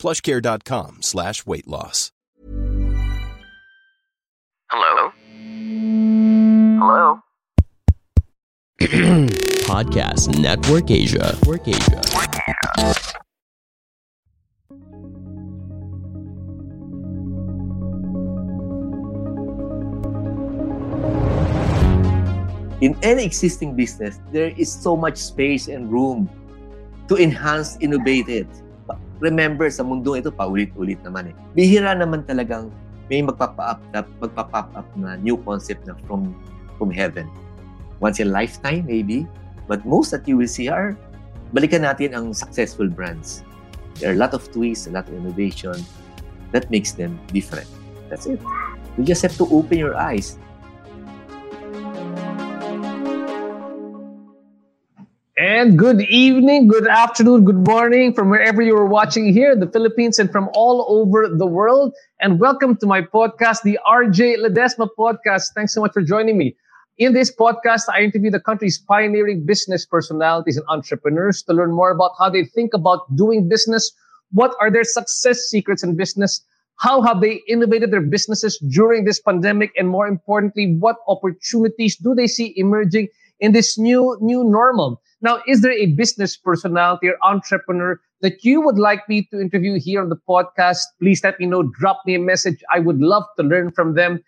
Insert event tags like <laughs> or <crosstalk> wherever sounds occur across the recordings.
plushcare.com slash weight loss. Hello? Hello? <clears throat> Podcast Network Asia. Network Asia. In any existing business, there is so much space and room to enhance, innovate it. Remember, sa mundong ito, paulit-ulit naman eh. Bihira naman talagang may magpapa-up, magpapa-pop up na new concept na from, from heaven. Once in a lifetime, maybe. But most that you will see are, balikan natin ang successful brands. There are a lot of twists, a lot of innovation that makes them different. That's it. You just have to open your eyes And good evening, good afternoon, good morning from wherever you are watching here in the Philippines and from all over the world. And welcome to my podcast, the RJ Ledesma podcast. Thanks so much for joining me. In this podcast, I interview the country's pioneering business personalities and entrepreneurs to learn more about how they think about doing business. What are their success secrets in business? How have they innovated their businesses during this pandemic? And more importantly, what opportunities do they see emerging in this new, new normal? Now, is there a business personality or entrepreneur that you would like me to interview here on the podcast? Please let me know. Drop me a message. I would love to learn from them.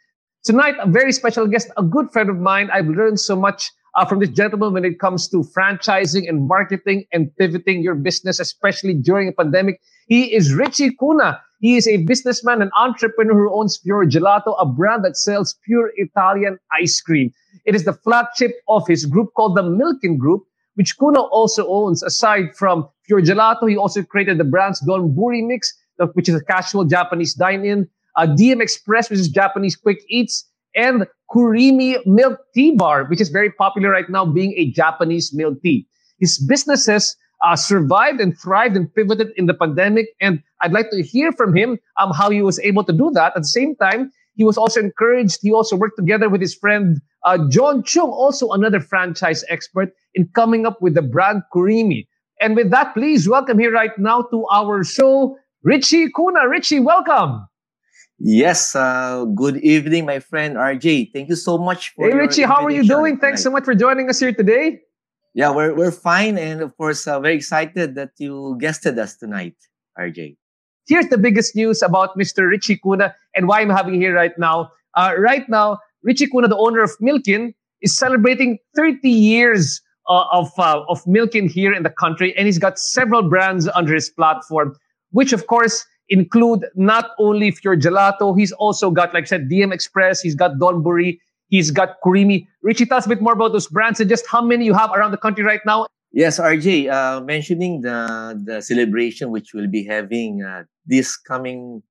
Tonight, a very special guest, a good friend of mine. I've learned so much uh, from this gentleman when it comes to franchising and marketing and pivoting your business, especially during a pandemic. He is Richie Cuna. He is a businessman and entrepreneur who owns Fior Gelato, a brand that sells pure Italian ice cream. It is the flagship of his group called the Milkin Group, which Cuna also owns. Aside from Fior Gelato, he also created the brands Donburi Mix, which is a casual Japanese dine-in, uh, DM Express, which is Japanese quick eats, and Kurimi Milk Tea Bar, which is very popular right now, being a Japanese milk tea. His businesses uh, survived and thrived and pivoted in the pandemic, and I'd like to hear from him um, how he was able to do that. At the same time, he was also encouraged. He also worked together with his friend uh, John Chung, also another franchise expert, in coming up with the brand Kurimi. And with that, please welcome here right now to our show, Richie Cuna. Richie, welcome. Yes, uh, good evening, my friend RJ. Thank you so much for. Hey, Richie, how are you doing? Thanks so much for joining us here today. Yeah, we're we're fine, and of course, uh, very excited that you guested us tonight, RJ. Here's the biggest news about Mr. Richie Cuna and why I'm having here right now. Uh, right now, Richie Cuna, the owner of Milkin, is celebrating 30 years uh, of uh, of Milkin here in the country, and he's got several brands under his platform, which of course include not only Fior Gelato, he's also got, like I said, DM Express, he's got Donburi, he's got Kurimi. Richie, tell us a bit more about those brands and just how many you have around the country right now. Yes, RJ, uh, mentioning the the celebration which we'll be having uh, this coming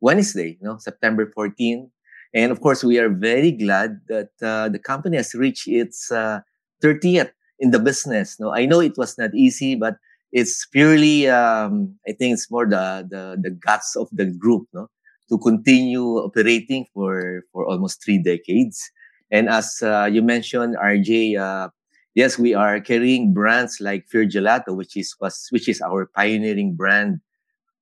Wednesday, you know, September 14. And of course, we are very glad that uh, the company has reached its 30th uh, in the business. No, I know it was not easy, but it's purely, um, I think it's more the, the, the guts of the group, no, to continue operating for, for almost three decades. And as uh, you mentioned, RJ, uh, yes, we are carrying brands like Fior Gelato, which is was which is our pioneering brand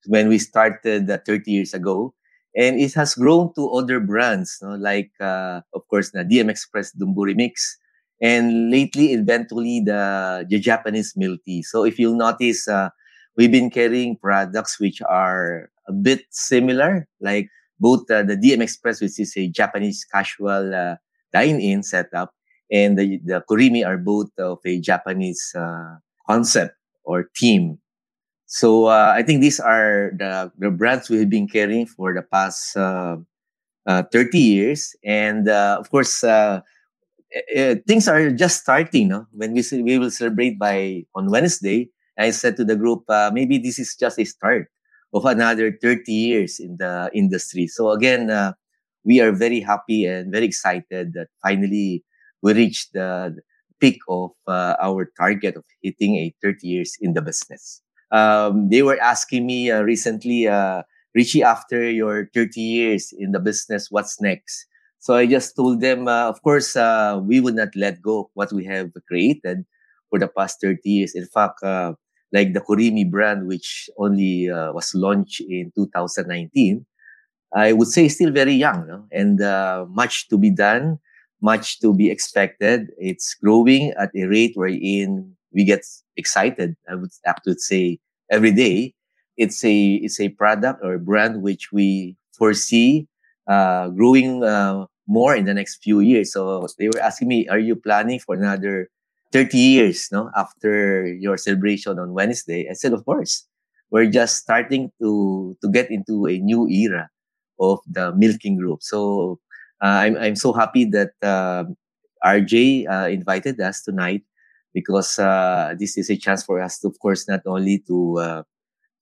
when we started uh, 30 years ago. And it has grown to other brands, no? like, uh, of course, the DM Express Donburi Mix, and lately, eventually, the, the Japanese milk tea. So if you'll notice, uh, we've been carrying products which are a bit similar, like both uh, the DM Express, which is a Japanese casual uh, dine-in setup, and the, the Kurimi are both of a Japanese uh, concept or theme. So uh, I think these are the, the brands we've been carrying for the past uh, uh, 30 years. And uh, of course, uh, uh, things are just starting. No? When we we will celebrate by on Wednesday, I said to the group, maybe this is just a start of another 30 years in the industry. So again, we are very happy and very excited that finally we reached the peak of uh, our target of hitting a 30 years in the business. Um, they were asking me uh, recently, uh, Richie, after your 30 years in the business, what's next? So I just told them, uh, of course, uh, we would not let go what we have created for the past 30 years. In fact, uh, like the Kurimi brand, which only was launched in 2019, I would say still very young no? and much to be done, much to be expected. It's growing at a rate wherein we get excited. I would have to say every day. It's a it's a product or a brand which we foresee uh, growing uh, more in the next few years. So they were asking me, "Are you planning for another 30 years no after your celebration on wednesday i said of course we're just starting to to get into a new era of the Milkin group so I'm, I'm so happy that uh, rj uh, invited us tonight because uh, this is a chance for us to, of course not only to uh,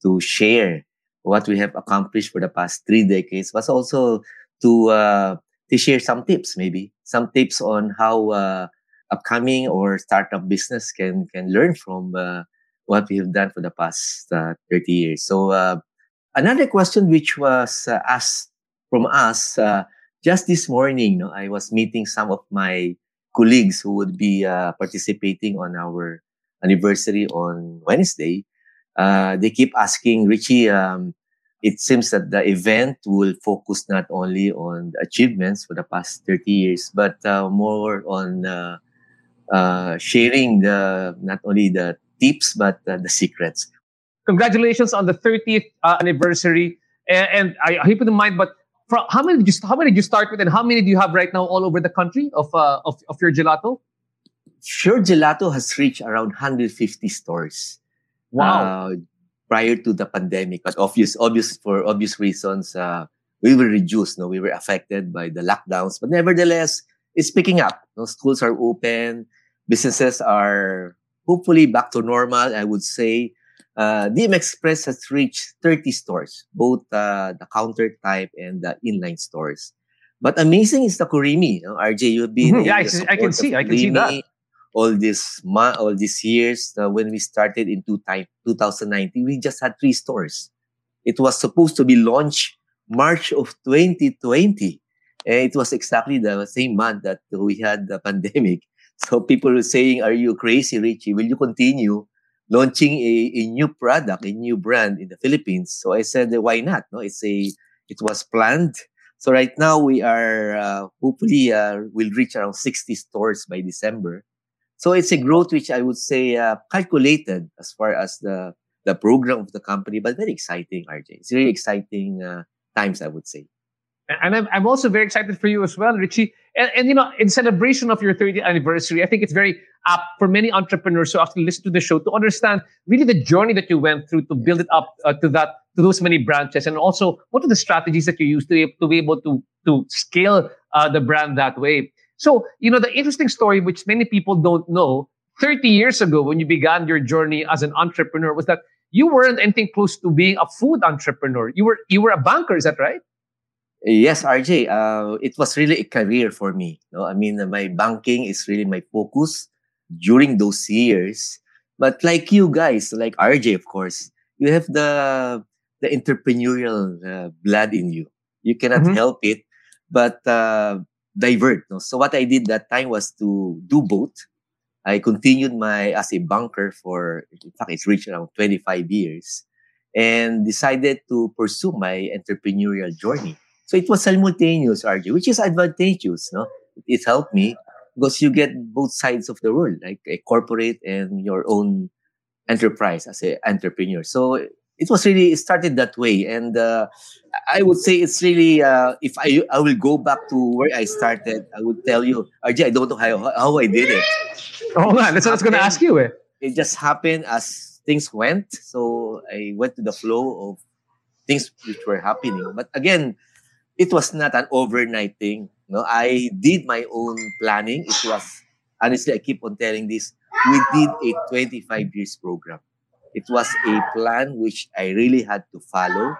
to share what we have accomplished for the past three decades but also to uh, to share some tips maybe some tips on how upcoming or startup business can can learn from uh, what we have done for the past uh, 30 years. So uh, another question which was uh, asked from us uh, just this morning, no, I was meeting some of my colleagues who would be uh, participating on our anniversary on Wednesday. they keep asking Richie. Um, it seems that the event will focus not only on the achievements for the past 30 years, but more on uh, sharing the not only the tips but uh, the secrets. Congratulations on the 30th uh, anniversary, and, and I keep in mind. But from, how many did you how many did you start with, and how many do you have right now all over the country of uh, of, of your gelato? Fior Gelato has reached around 150 stores. Wow. Uh, prior to the pandemic, but obvious, obvious for obvious reasons, uh, we were reduced. No, we were affected by the lockdowns, but nevertheless, it's picking up. No, schools are open, businesses are hopefully back to normal. I would say uh, DM Express has reached 30 stores, both uh, the counter type and the inline stores. But amazing is the Kurimi. You know, RJ, you've been mm-hmm. yeah, I, I, can see, I can see that. All this ma- all these years uh, when we started in two time, 2019, we just had three stores. It was supposed to be launched March of 2020. And it was exactly the same month that we had the <laughs> pandemic. So people were saying, Are you crazy, Richie? Will you continue launching a, a new product, a new brand in the Philippines? So I said, Why not? No, it's a it was planned. So right now we are uh, hopefully uh, will reach around 60 stores by December. So it's a growth which I would say uh, calculated as far as the the program of the company, but very exciting, RJ. It's very exciting uh, times, I would say. And I'm, I'm also very excited for you as well, Richie. And, and, you know, in celebration of your 30th anniversary, I think it's very apt for many entrepreneurs who actually listen to the show to understand really the journey that you went through to build it up uh, to that to those many branches, and also what are the strategies that you use to, to be able to to scale uh, the brand that way. So, you know, the interesting story, which many people don't know, 30 years ago when you began your journey as an entrepreneur, was that you weren't anything close to being a food entrepreneur. You were you were a banker, is that right? Yes, RJ. Uh, it was really a career for me. No, I mean, my banking is really my focus during those years. But like you guys, like RJ, of course, you have the the entrepreneurial uh, blood in you. You cannot mm-hmm. help it, but uh, divert. No? So what I did that time was to do both. I continued my as a banker for in fact it's reached around 25 years and decided to pursue my entrepreneurial journey. So it was simultaneous, RJ, which is advantageous. No? It helped me because you get both sides of the world, like a corporate and your own enterprise as an entrepreneur. So it was really it started that way, and uh, I would say it's really uh, if I I will go back to where I started, I would tell you, RJ, I don't know how how I did it. Oh man, that's what I was going to ask you. Eh? It just happened as things went. So I went to the flow of things which were happening. But again, it was not an overnight thing. No, I did my own planning. It was honestly, I keep on telling this. We did a 25 years program. It was a plan which I really had to follow.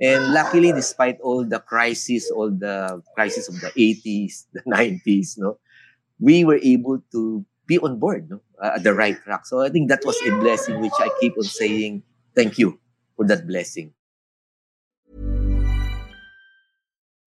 And luckily, despite all the crisis, all the crisis of the 80s, <laughs> the 90s, no, we were able to be on board no, uh, at the right track. So I think that was a blessing, which I keep on saying thank you for that blessing.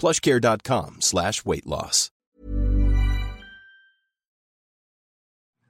plushcare.com slash weight loss.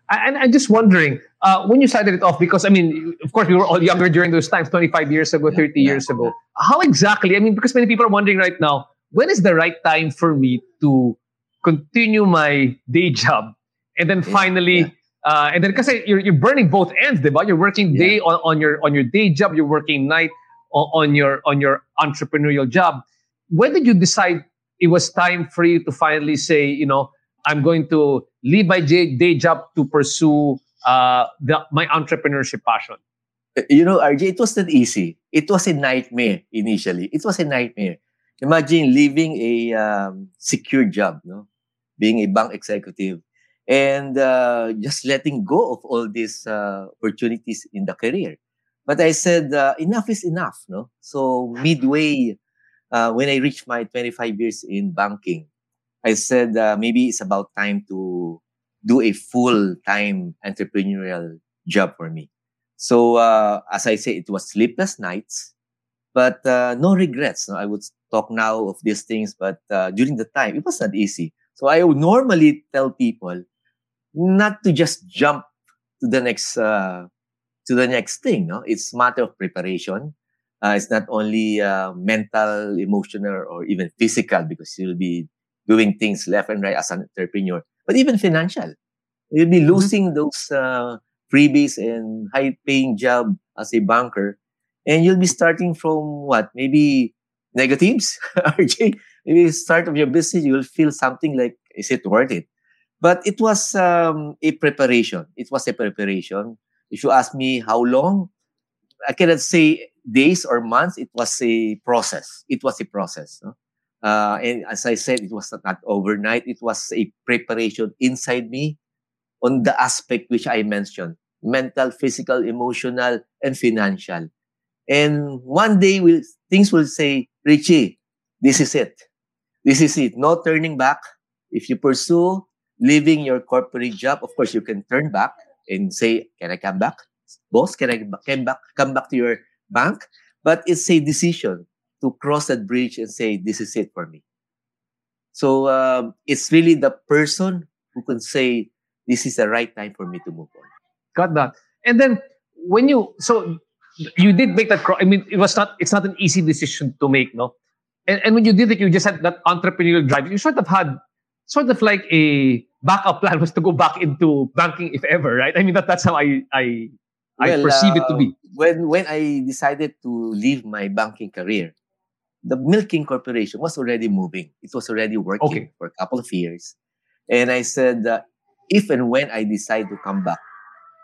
I- And I'm just wondering, uh, when you started it off, because I mean, of course, we were all younger during those times, 25 years ago, 30 years ago. How exactly? I mean, because many people are wondering right now, when is the right time for me to continue my day job? And then finally, uh, and then because you're, you're burning both ends, diba? You're working day on, on your on your day job, you're working night on, on your on your entrepreneurial job. When did you decide it was time for you to finally say, you know, I'm going to leave my day, job to pursue uh, the, my entrepreneurship passion? You know, RJ, it was not easy. It was a nightmare initially. It was a nightmare. Imagine leaving a um, secure job, no, being a bank executive, and uh, just letting go of all these uh, opportunities in the career. But I said uh, enough is enough, no. So midway, uh, when I reached my 25 years in banking, I said uh, maybe it's about time to do a full time entrepreneurial job for me. So uh, as I say, it was sleepless nights, but uh, no regrets. No? I would talk now of these things, but uh, during the time, it was not easy. So I would normally tell people not to just jump to the next uh, to the next thing. No, it's matter of preparation. Uh, it's not only uh, mental, emotional, or even physical because you'll be doing things left and right as an entrepreneur, but even financial. You'll be losing those uh, freebies and high-paying job as a banker, and you'll be starting from what maybe negatives. <laughs> RJ, maybe start of your business, you will feel something like, is it worth it? But it was um, a preparation. It was a preparation. If you ask me how long, I cannot say days or months. It was a process. It was a process. no? Uh, and as I said, it was not, overnight. It was a preparation inside me on the aspect which I mentioned mental, physical, emotional, and financial. And one day will things will say, Richie, this is it. This is it. No turning back. If you pursue leaving your corporate job, of course you can turn back and say, Can I come back? Boss, can I come back come back to your bank? But it's a decision to cross that bridge and say, This is it for me. So um, it's really the person who can say, This is the right time for me to move on. Got that. And then when you so you did make that. I mean, it was not. It's not an easy decision to make, no. And, and when you did it, you just had that entrepreneurial drive. You sort of had sort of like a backup plan <laughs> was to go back into banking if ever, right? I mean, that that's how I I I Well, perceive it to uh, be. When when I decided to leave my banking career, the Milkin Corporation was already moving. It was already working Okay. for a couple of years. And I said, uh, if and when I decide to come back,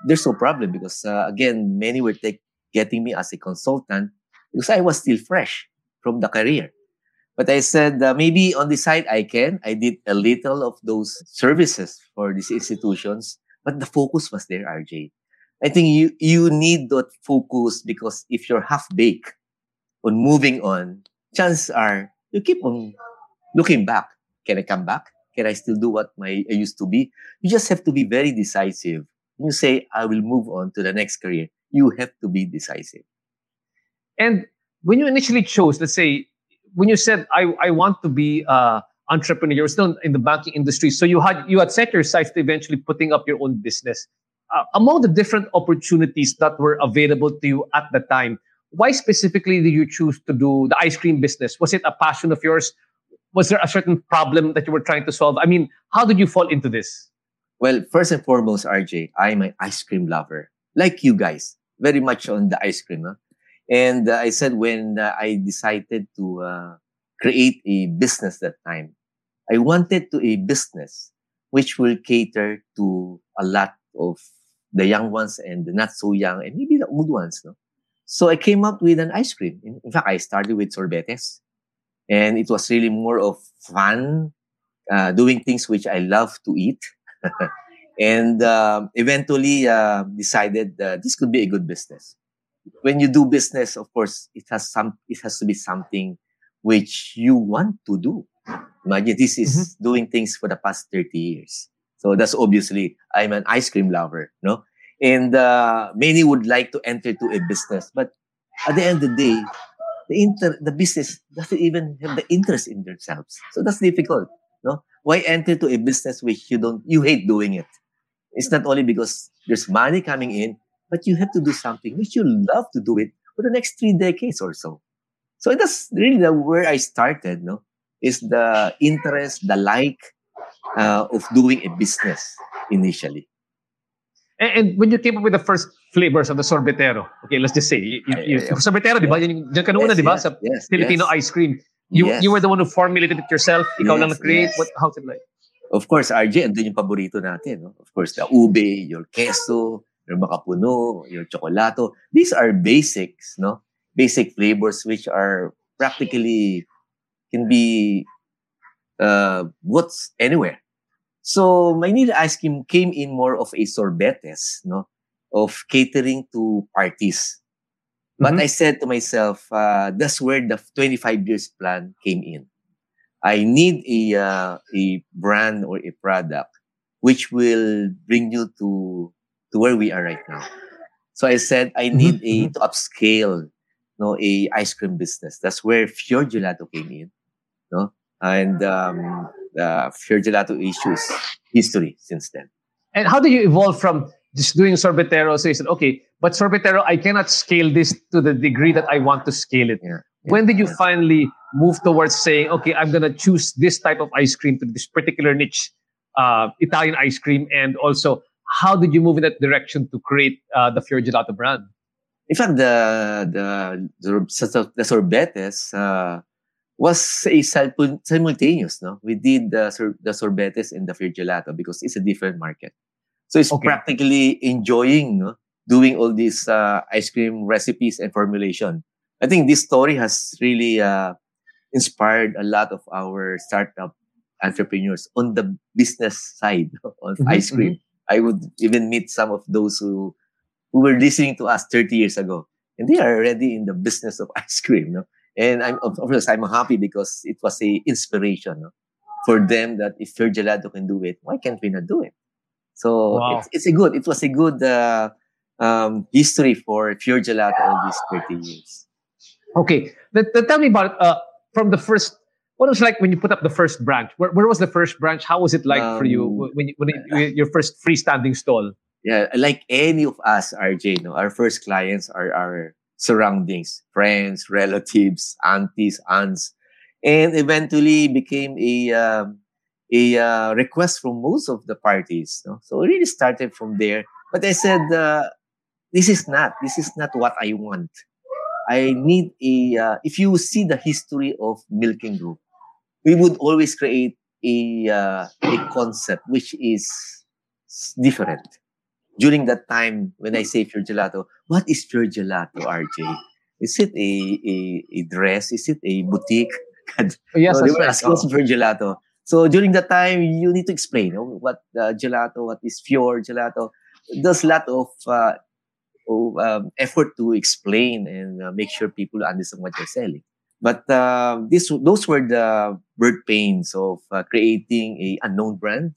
there's no problem because, uh, again, many were take, getting me as a consultant because I was still fresh from the career. But I said, uh, maybe on the side I can. I did a little of those services for these institutions, but the focus was there, RJ. I think you, you need that focus because if you're half baked on moving on, chances are you keep on looking back. Can I come back? Can I still do what my I used to be? You just have to be very decisive. When you say I will move on to the next career, you have to be decisive. And when you initially chose, let's say, when you said I, I want to be uh entrepreneur, you're still in the banking industry, so you had you had set your sights to eventually putting up your own business. Uh, among the different opportunities that were available to you at the time, why specifically did you choose to do the ice cream business? Was it a passion of yours? Was there a certain problem that you were trying to solve? I mean, how did you fall into this? Well, first and foremost, RJ, I'm an ice cream lover, like you guys, very much on the ice cream. Huh? And uh, I said when uh, I decided to uh, create a business that time, I wanted to a business which will cater to a lot of the young ones and the not so young and maybe the old ones. No? So I came up with an ice cream. In, fact, I started with sorbetes. And it was really more of fun, uh, doing things which I love to eat. <laughs> and um, eventually uh, decided that this could be a good business. When you do business, of course, it has some. It has to be something which you want to do. Imagine this is mm-hmm. doing things for the past thirty years. So that's obviously I'm an ice cream lover, no? And uh, many would like to enter to a business, but at the end of the day, the inter the business doesn't even have the interest in themselves. So that's difficult. No? Why enter to a business which you don't you hate doing it? It's not only because there's money coming in, but you have to do something which you love to do it for the next three decades or so. So that's really the, where I started, no? Is the interest, the like uh, of doing a business initially. And, and, when you came up with the first flavors of the sorbetero, okay, let's just say, you, you, you, sorbetero, di ba? Yan, yan ka yes, di ba? Sa yes, Filipino yes. ice cream. You, yes. you were the one who formulated it yourself. Ikaw yes, lang na-create. Yes. What, how's it like? Of course, RJ, andun yung paborito natin. No? Of course, the ube, your queso, your makapuno, your chocolato. These are basics, no? Basic flavors which are practically can be uh, what's anywhere. So Maynila Ice Cream came in more of a sorbetes, no, of catering to parties. But mm-hmm. I said to myself, uh, that's where the 25 years plan came in. I need a uh, a brand or a product which will bring you to to where we are right now. So I said I mm-hmm. need mm-hmm. a to upscale, no, a ice cream business. That's where Fior Gelato came in, you no, and um, uh, Fior Gelato issues history since then. And how did you evolve from just doing sorbetero? So you said, okay, but sorbetero, I cannot scale this to the degree that I want to scale it. Yeah. When did you finally move towards saying, okay, I'm going to choose this type of ice cream to this particular niche, uh, Italian ice cream? And also, how did you move in that direction to create uh, the Fior Gelato brand? In fact, the the the, the sorbetes uh, was a simultaneous. No, we did the the sorbetes and the Fior Gelato because it's a different market. So it's okay. practically enjoying no, doing all these uh, ice cream recipes and formulation. I think this story has really uh, inspired a lot of our startup entrepreneurs on the business side <laughs> of mm-hmm, ice cream. Mm-hmm. I would even meet some of those who who were listening to us 30 years ago, and they are already in the business of <laughs> ice cream. No? And I'm of course I'm happy because it was a inspiration no? for them that if Fior Gelato can do it, why can't we not do it? So wow. it's, it's a good. It was a good uh, um, history for Fior Gelato all these 30 years. Okay, then, tell me about uh, from the first. What was like when you put up the first branch? Where, where was the first branch? How was it like um, for you um, when, when you, your first freestanding stall? Yeah, like any of us, RJ, no, our first clients are our surroundings, friends, relatives, aunties, aunts, and eventually became a um, a uh, request from most of the parties. No? So it really started from there. But I said, uh, this is not this is not what I want. I need a. Uh, if you see the history of Milkin Group, we would always create a uh, a concept which is different. During that time, when I say Fior Gelato, what is Fior Gelato, RJ? Is it a, a, a dress? Is it a boutique? oh, yes, so they were asking us Fior Gelato. So during that time, you need to explain you know, what uh, gelato, what is Fior Gelato. There's a lot of uh, um, effort to explain and uh, make sure people understand what you're selling. But uh, this, those were the birth pains of uh, creating a unknown brand,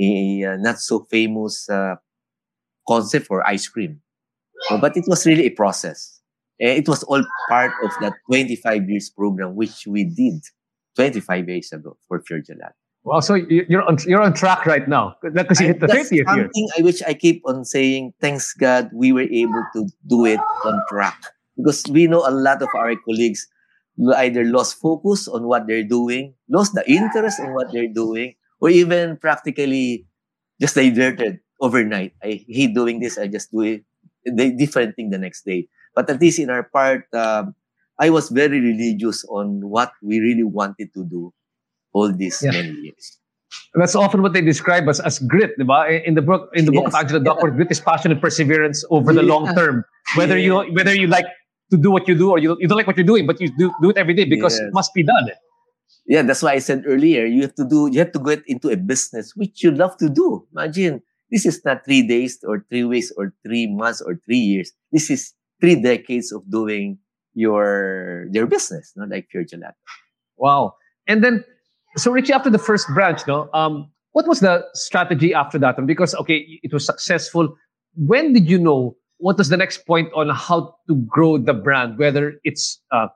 a, uh, not so famous uh, concept for ice cream. Oh, but it was really a process. And it was all part of that 25 years program, which we did 25 years ago for Fior Gelato. Well, so you- you're on you're on track right now because you hit the that's 30th year. something I wish I keep on saying, thanks God, we were able to do it on track. Because we know a lot of our colleagues either lost focus on what they're doing, lost the interest in what they're doing, or even practically just diverted overnight. I hate doing this, I just do it the different thing the next day. But at least in our part, um, I was very religious on what we really wanted to do all these Yeah. many years. That's often what they describe as, as grit, diba? In the book, in the book of Yes. Angela Duckworth, grit is passion and perseverance over the long term. Whether Yeah. you whether you like to do what you do or you, you don't like what you're doing, but you do, do it every day because Yes. it must be done. Yeah, that's why I said earlier, you have to do, you have to get into a business which you love to do. Imagine, this is not three days or three weeks or three months or three years. This is three decades of doing your your business, not like Fior Gelato. Wow. And then, so Richie, after the first branch, no, um, what was the strategy after that? And because okay, it was successful. When did you know what was the next point on how to grow the brand, whether it's uh,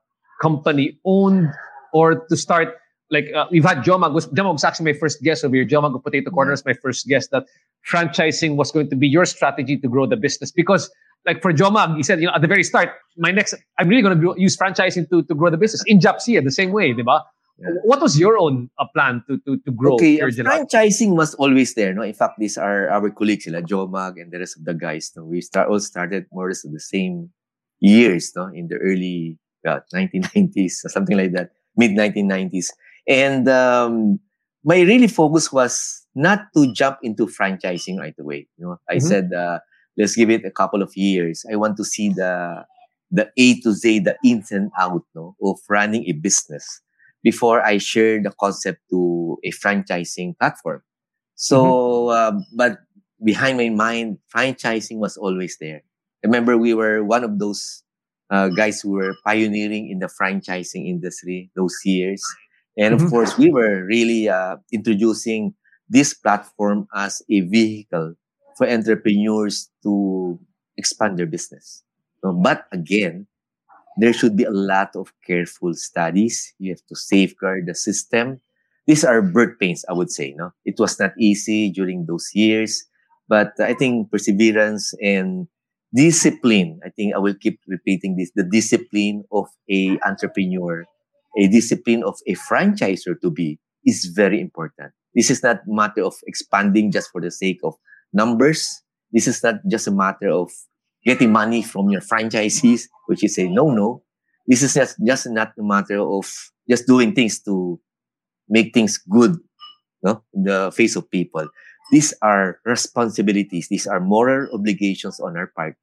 company owned or to start? Like uh, we've had Jomag, was Jomag was actually my first guest over here. Jomag of Potato Corner is my first guest. That franchising was going to be your strategy to grow the business because like for Jomag, he said, you know, at the very start, my next, I'm really going to use franchising to, to grow the business. In Japsia, the same way, diba? Yeah. What was your own uh, plan to, to, to grow okay, uh, franchising was always there. No, in fact, these are our colleagues, sila Jomag and the rest of the guys. No, we start all started more or less the same years, no, in the early uh, 1990s, or <laughs> something like that, mid 1990s. And um, my really focus was not to jump into franchising right away. You know, I Mhm. said, uh, let's give it a couple of years. I want to see the the A to Z, the ins and out, no, of running a business before I share the concept to a franchising platform. So, um, but behind my mind, franchising was always there. Remember, we were one of those uh, guys who were pioneering in the franchising industry those years. And of Mhm. course, we were really uh, introducing this platform as a vehicle for entrepreneurs to expand their business. So, but again, there should be a lot of careful studies. You have to safeguard the system. These are birth pains, I would say. No, it was not easy during those years, but I think perseverance and discipline. I think I will keep repeating this: the discipline of a entrepreneur, a discipline of a franchisor to be is very important. This is not matter of expanding just for the sake of numbers. This is not just a matter of getting money from your franchisees, which is a no-no. This is just, just not a matter of just doing things to make things good no, in the face of people. These are responsibilities. These are moral obligations on our part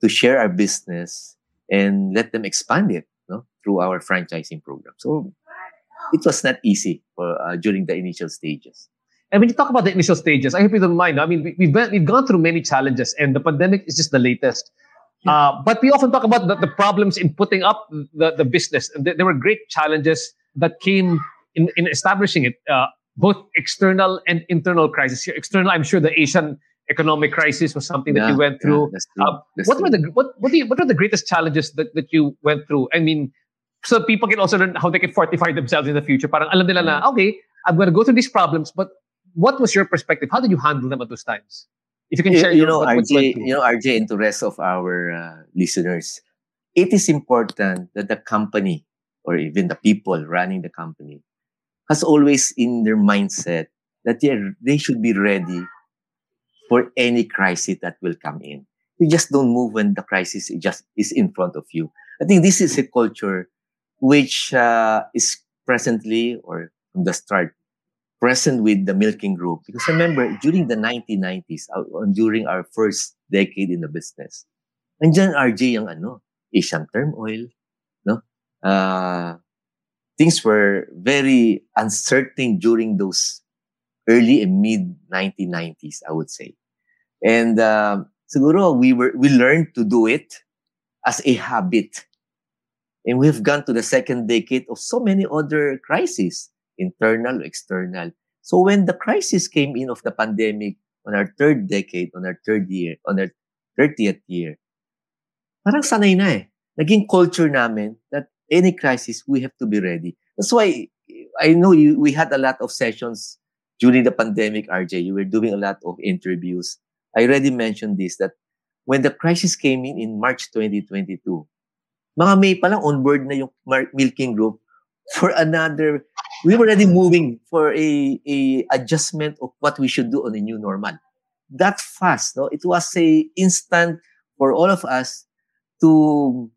to share our business and let them expand it no, through our franchising program. So it was not easy for, uh, during the initial stages. And when you talk about the initial stages, I hope you don't mind. I mean, we, we've, been, we've gone through many challenges, and the pandemic is just the latest. Uh, but we often talk about the, the problems in putting up the, the business. And there, there were great challenges that came in, in establishing it, uh, both external and internal crisis. Your External, I'm sure the Asian economic crisis was something that Yeah, you went yeah, through. true. Uh, what true. were the what what, do you, what were the greatest challenges that, that you went through? I mean, so people can also learn how they can fortify themselves in the future. Parang alam nila na, okay, I'm going to go through these problems, but what was your perspective? How did you handle them at those times? If you can share, you your, know, you RJ, you know, RJ, and the rest of our uh, listeners, it is important that the company or even the people running the company has always in their mindset that they they should be ready for any crisis that will come in. You just don't move when the crisis just is in front of you. I think this is a culture which uh, is presently or from the start present with the Milkin group. Because remember, during the 1990s, uh, during our first decade in the business, andyan RJ yung ano, Asian term oil, no? Uh, things were very uncertain during those early and mid 1990s, I would say. And uh, siguro we were we learned to do it as a habit. And we've gone to the second decade of so many other crises, internal, external. So when the crisis came in of the pandemic on our third decade, on our third year, on our 30th year, parang sanay na eh. naging culture namin that any crisis, we have to be ready. That's why I know you, we had a lot of sessions during the pandemic, RJ. You were doing a lot of interviews. I already mentioned this, that when the crisis came in in March 2022, mga May pa lang on board na yung milking group for another we were already moving for a, a adjustment of what we should do on a new normal. That fast no? It was a instant for all of us to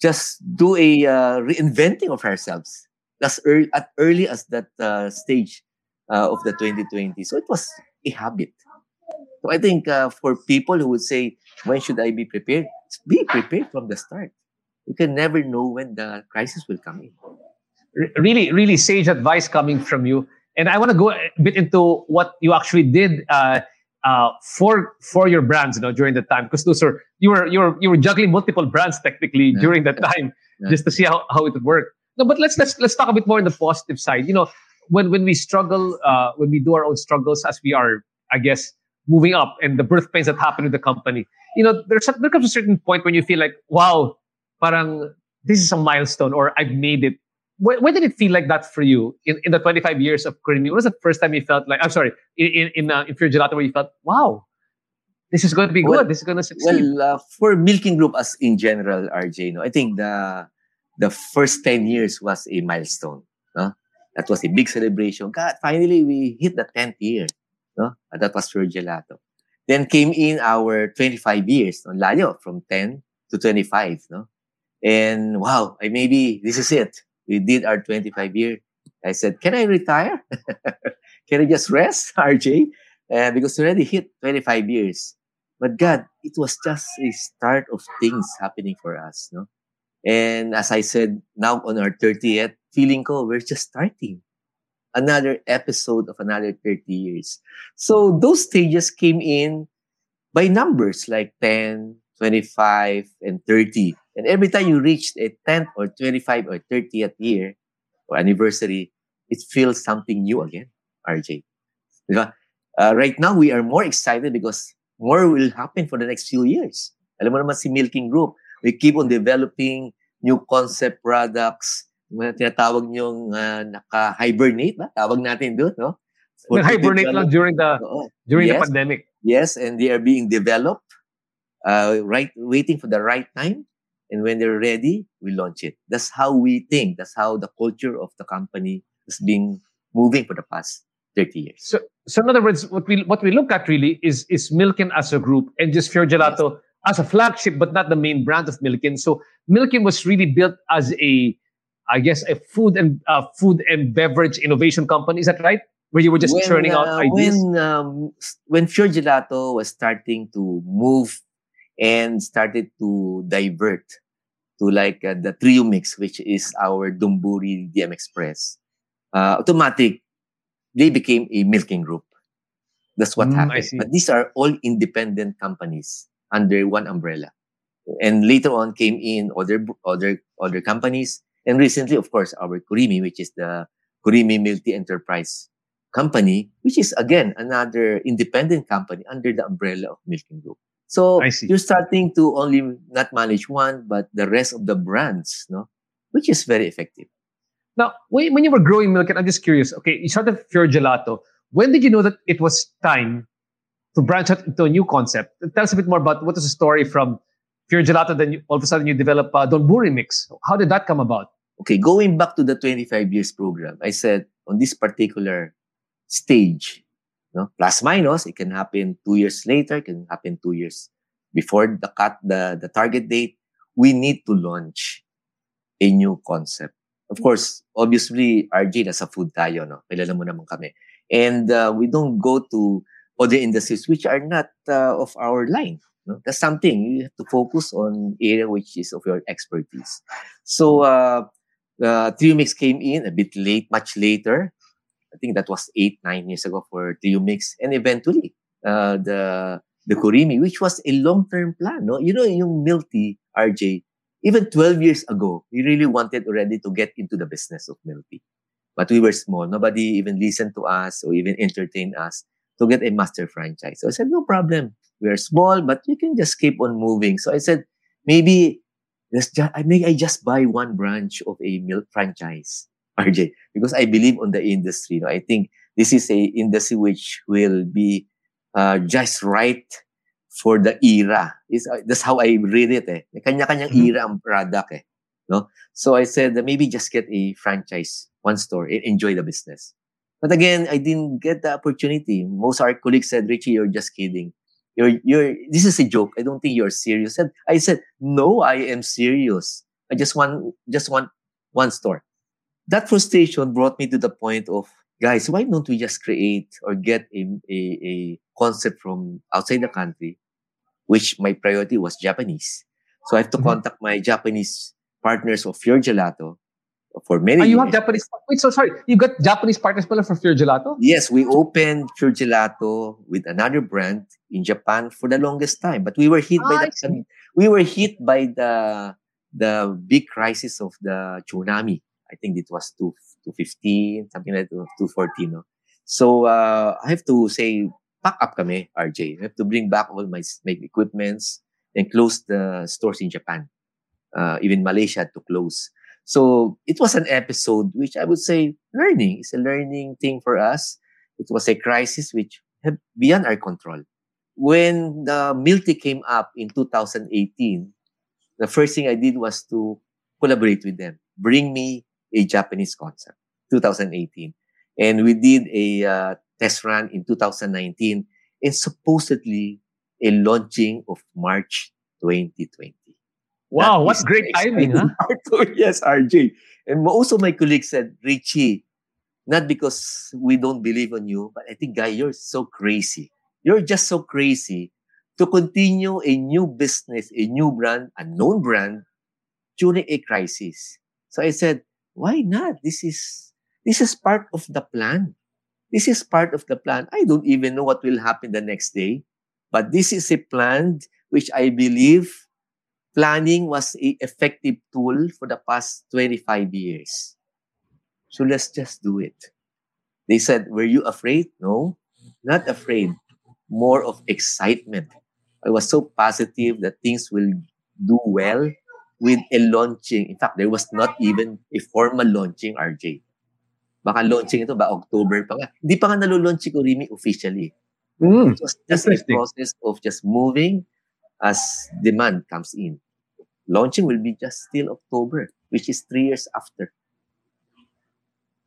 just do a uh, reinventing of ourselves as early, at early as that uh, stage uh, of the 2020 so it was a habit so i think uh, for people who would say when should i be prepared be prepared from the start you can never know when the crisis will come in really, really sage advice coming from you. And I want to go a bit into what you actually did uh, uh, for for your brands, you know, during the time, because those are you were you were you were juggling multiple brands technically yeah. during that time, yeah. just to see how, how it would work. No, but let's let's let's talk a bit more on the positive side. You know, when when we struggle, uh, when we do our own struggles, as we are, I guess, moving up, and the birth pains that happen with the company, you know, there's a, there comes a certain point when you feel like, wow, parang this is a milestone, or I've made it when, when, did it feel like that for you in, in the 25 years of Kurimi? When was the first time you felt like, I'm sorry, in, in, uh, in Gelato where you felt, wow, this is going to be well, good. This is going to succeed. Well, uh, for Milkin Group as in general, RJ, no, I think the the first 10 years was a milestone. No? That was a big celebration. God, finally we hit the 10th year. No? And that was for Gelato. Then came in our 25 years, no? layo from 10 to 25. No? And wow, I, maybe this is it we did our 25 year. I said, can I retire? <laughs> can I just rest, <laughs> RJ? Uh, because we already hit 25 years. But God, it was just a start of things happening for us. No? And as I said, now on our 30th, feeling ko, we're just starting another episode of another 30 years. So those stages came in by numbers like 10, 25, and 30. And every time you reach a 10th or 25 or 30th year or anniversary, it feels something new again, RJ. Uh, right now, we are more excited because more will happen for the next few years. Alam mo naman si Milkin Group, we keep on developing new concept products, tinatawag niyong uh, naka-hibernate ba? Tawag natin doon, no? Nag-hibernate lang during the during yes, the pandemic. Yes, and they are being developed uh, right waiting for the right time and when they're ready, we launch it. That's how we think. That's how the culture of the company has been moving for the past 30 years. So, so in other words, what we what we look at really is is Milkin as a group and just Fior Gelato yes. as a flagship, but not the main brand of Milkin. So Milkin was really built as a, I guess, a food and uh, food and beverage innovation company. Is that right? Where you were just when, churning out uh, ideas. When um, when Fior Gelato was starting to move and started to divert to like uh, the trio mix, which is our Donburi DM Express. Uh, automatic, they became a Milkin group. That's what mm, happened. But these are all independent companies under one umbrella. And later on came in other other other companies. And recently, of course, our Kurimi, which is the Kurimi Multi Enterprise Company, which is again another independent company under the umbrella of Milkin Group. So you're starting to only not manage one, but the rest of the brands, no? Which is very effective. Now, when you were growing milk, I'm just curious. Okay, you started Fior Gelato. When did you know that it was time to branch out into a new concept? Tell us a bit more about what was the story from Fior Gelato. Then you, all of a sudden you develop uh, Donburi mix. How did that come about? Okay, going back to the 25 years program, I said on this particular stage, no? Plus minus, it can happen two years later, it can happen two years before the cut, the, the target date. We need to launch a new concept. Of course, obviously, RJ, nasa food tayo, no? Kilala mo naman kami. And uh, we don't go to other industries which are not uh, of our line. No? That's something you have to focus on area which is of your expertise. So, uh, uh, Trio Mix came in a bit late, much later. I think that was eight, nine years ago for Trio Mix. And eventually, uh, the the Kurimi, which was a long-term plan. No? You know, yung milk tea, RJ, even 12 years ago, we really wanted already to get into the business of milk tea. But we were small. Nobody even listened to us or even entertained us to get a master franchise. So I said, no problem. We are small, but we can just keep on moving. So I said, maybe let's just, I may I just buy one branch of a milk franchise, <laughs> RJ, because I believe on the industry. No? I think this is a industry which will be uh, just right for the era. Is uh, that's how I read it. Eh. Kanya-kanyang Mhm. era ang product. Eh, no? So I said that maybe just get a franchise, one store, and enjoy the business. But again, I didn't get the opportunity. Most of our colleagues said, Richie, you're just kidding. You're, you're, this is a joke. I don't think you're serious. And I said, no, I am serious. I just want, just want one store. That frustration brought me to the point of, guys, why don't we just create or get a, a, a concept from outside the country, which my priority was Japanese. So I have to Mhm. contact my Japanese partners of Fior Gelato for many Ah, you have. Japanese. Wait, so sorry. You got Japanese partners for Fior Gelato? Yes, we opened Fior Gelato with another brand in Japan for the longest time, but we were hit Ah, by I the we were hit by the the big crisis of the tsunami. I think it was two two fifteen something like that, two fourteen. No? So uh, I have to say, pack up kami, RJ. I have to bring back all my my equipments and close the stores in Japan. Uh, even Malaysia had to close. So it was an episode which I would say learning is a learning thing for us. It was a crisis which had beyond our control. When the tea came up in 2018, the first thing I did was to collaborate with them, bring me a Japanese concept, 2018. And we did a uh, test run in 2019 and supposedly a launching of March 2020. Wow, what great timing, huh? part <laughs> oh, yes, RJ. And also my colleague said, Richie, not because we don't believe on you, but I think, guy, you're so crazy. You're just so crazy to continue a new business, a new brand, a known brand during a crisis. So I said, why not? This is this is part of the plan. This is part of the plan. I don't even know what will happen the next day, but this is a plan which I believe planning was a effective tool for the past 25 years. So let's just do it. They said, Were you afraid? No, not afraid. More of excitement. I was so positive that things will do well with a launching. In fact, there was not even a formal launching, RJ. Baka launching ito ba October pa nga. Hindi pa nga nalulaunch si Kurimi officially. Mm. It was just a process of just moving as demand comes in. Launching will be just still October, which is three years after.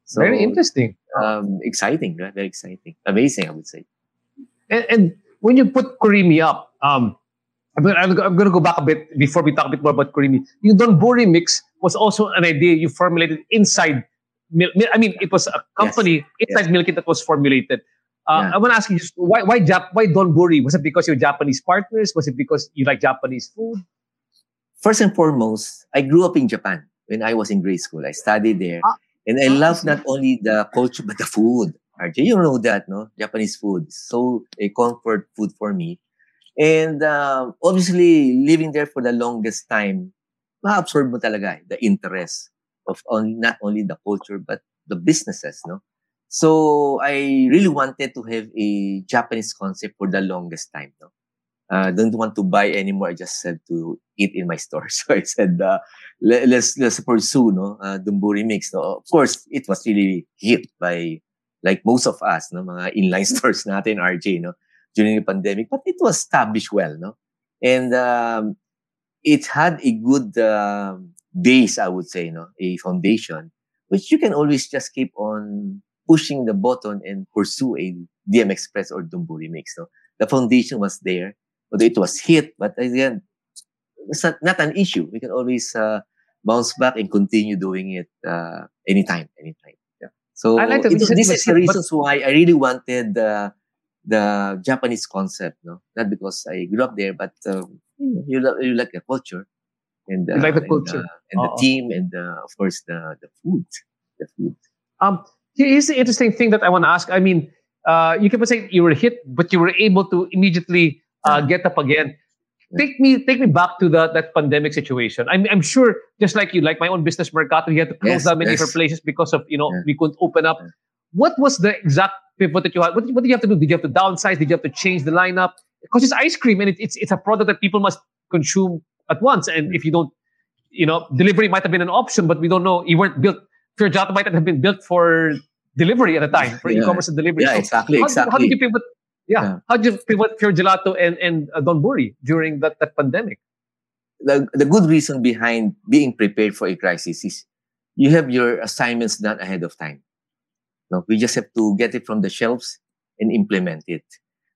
So, Very interesting. Um, exciting, right? Very exciting. Amazing, I would say. And, and when you put Kurimi up, um, I'm gonna, I'm gonna- go back a bit before we talk a bit more about Kurimi. Yung Donburi mix was also an idea you formulated inside. Mil- I mean, it was a company inside Milkin that was formulated. Uh, Yeah. I want to ask you, why why Jap- why Donburi? Was it because you're Japanese partners? Was it because you like Japanese food? First and foremost, I grew up in Japan when I was in grade school. I studied there. Ah. and I love not only the culture, but the food. RJ, you know that, no? Japanese food. is So a comfort food for me. And um, obviously, living there for the longest time, ma-absorb mo talaga eh, the interest of only, not only the culture, but the businesses, no? So I really wanted to have a Japanese concept for the longest time, no? Uh, don't want to buy anymore. I just said to eat in my store. <laughs> So I said, uh, let, let's let's pursue no uh, Dumburi mix. No, of course, it was really hit by like most of us, no, mga inline <laughs> stores natin, RJ, no, during the pandemic. But it was established well, no, and um, it had a good um base, I would say, no, a foundation, which you can always just keep on pushing the button and pursue a DM Express or Dumburi mix. No, the foundation was there, although it was hit, but again, it's not, not an issue. We can always uh, bounce back and continue doing it uh, anytime, anytime. Yeah. So I like it- you this is the reasons why I really wanted the the Japanese concept, no, not because I grew up there, but um, you, know, you, lo- you like the culture and, uh, like the and, culture. uh, and the team and uh, of course the the food, the food. Um, here's the interesting thing that I want to ask. I mean, uh, you keep on saying you were hit, but you were able to immediately uh, get up again. Take me, take me back to the, that pandemic situation. I'm, I'm sure, just like you, like my own business, Mercato, you had to close Yes, down many yes. different places because of you know Yeah. we couldn't open up. Yeah. What was the exact pivot that you had? What, what did you have to do? Did you have to downsize? Did you have to change the lineup? Because it's ice cream and it, it's it's a product that people must consume at once. And if you don't you know, delivery might have been an option, but we don't know. You weren't built. Fior Gelato might have been built for delivery at the time, for Yeah. e-commerce and delivery. Yeah, So exactly, how, exactly. How did you pivot? Yeah, Yeah. how did you pivot Fior Gelato and and uh, Donburi during that, that pandemic? the, the good reason behind being prepared for a crisis is you have your assignments done ahead of time. No, we just have to get it from the shelves and implement it.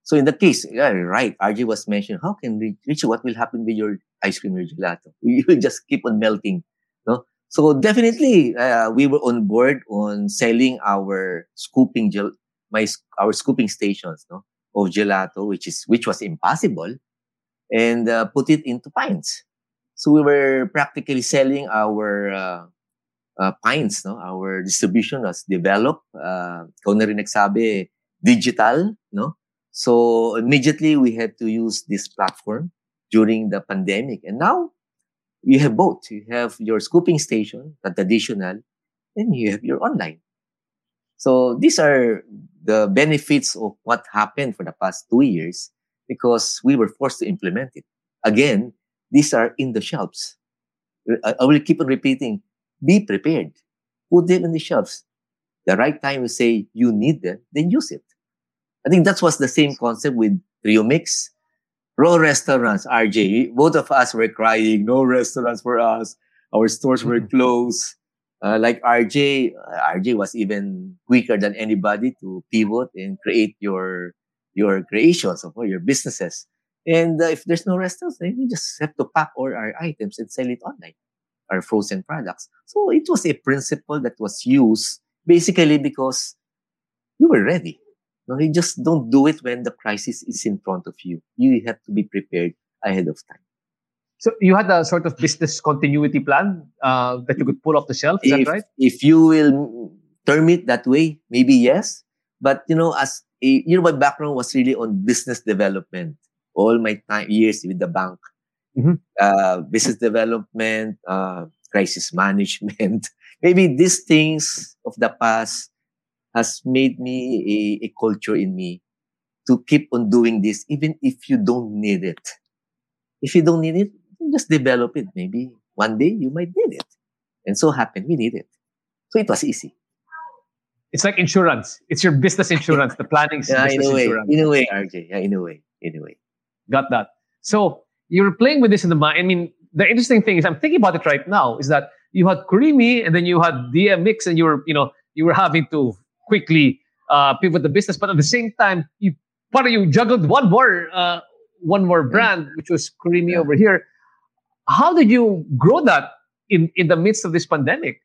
So in the case, yeah, right, RJ was mentioned, how can we reach what will happen with your ice cream or gelato? <laughs> You will just keep on melting. No? So definitely, uh, we were on board on selling our scooping gel, my our scooping stations, no, of gelato, which is which was impossible, and uh, put it into pints. So we were practically selling our uh, uh, pints, no? Our distribution was developed. Uh, ikaw na rin nagsabi, digital, no? So immediately we had to use this platform during the pandemic. And now you have both. You have your scooping station, the traditional, and you have your online. So these are the benefits of what happened for the past two years because we were forced to implement it. Again, these are in the shelves. I, will keep on repeating, be prepared. Put them in the shelves. The right time you say you need them, then use it. I think that was the same concept with Trio Mix. Raw restaurants, RJ, both of us were crying, no restaurants for us. Our stores were <laughs> closed. Uh, like RJ, uh, RJ was even quicker than anybody to pivot and create your your creations of your businesses. And uh, if there's no restaurants, then we just have to pack all our items and sell it online, our frozen products. So it was a principle that was used basically because you were ready. No, you just don't do it when the crisis is in front of you. You have to be prepared ahead of time. So you had a sort of business continuity plan uh, that you could pull off the shelf. Is if, that right? if you will term it that way, maybe yes. But you know, as a, you know, my background was really on business development. All my time years with the bank, Mhm. uh, business development, uh, crisis management. <laughs> maybe these things of the past has made me a, a culture in me to keep on doing this, even if you don't need it. If you don't need it, just develop it. Maybe one day you might need it. And so happened, we need it. So it was easy. It's like insurance. It's your business insurance. The planning is <laughs> Yeah, in business a way. insurance. In a way, RJ. Yeah, in a way. In a way. Got that. So you're playing with this in the mind. I mean, the interesting thing is, I'm thinking about it right now, is that you had Kurimi and then you had DMX and you were, you know, you were having to quickly uh, pivot the business, but at the same time, you part of you juggled one more, uh, one more brand, which was Kurimi Yeah. over here. How did you grow that in in the midst of this pandemic?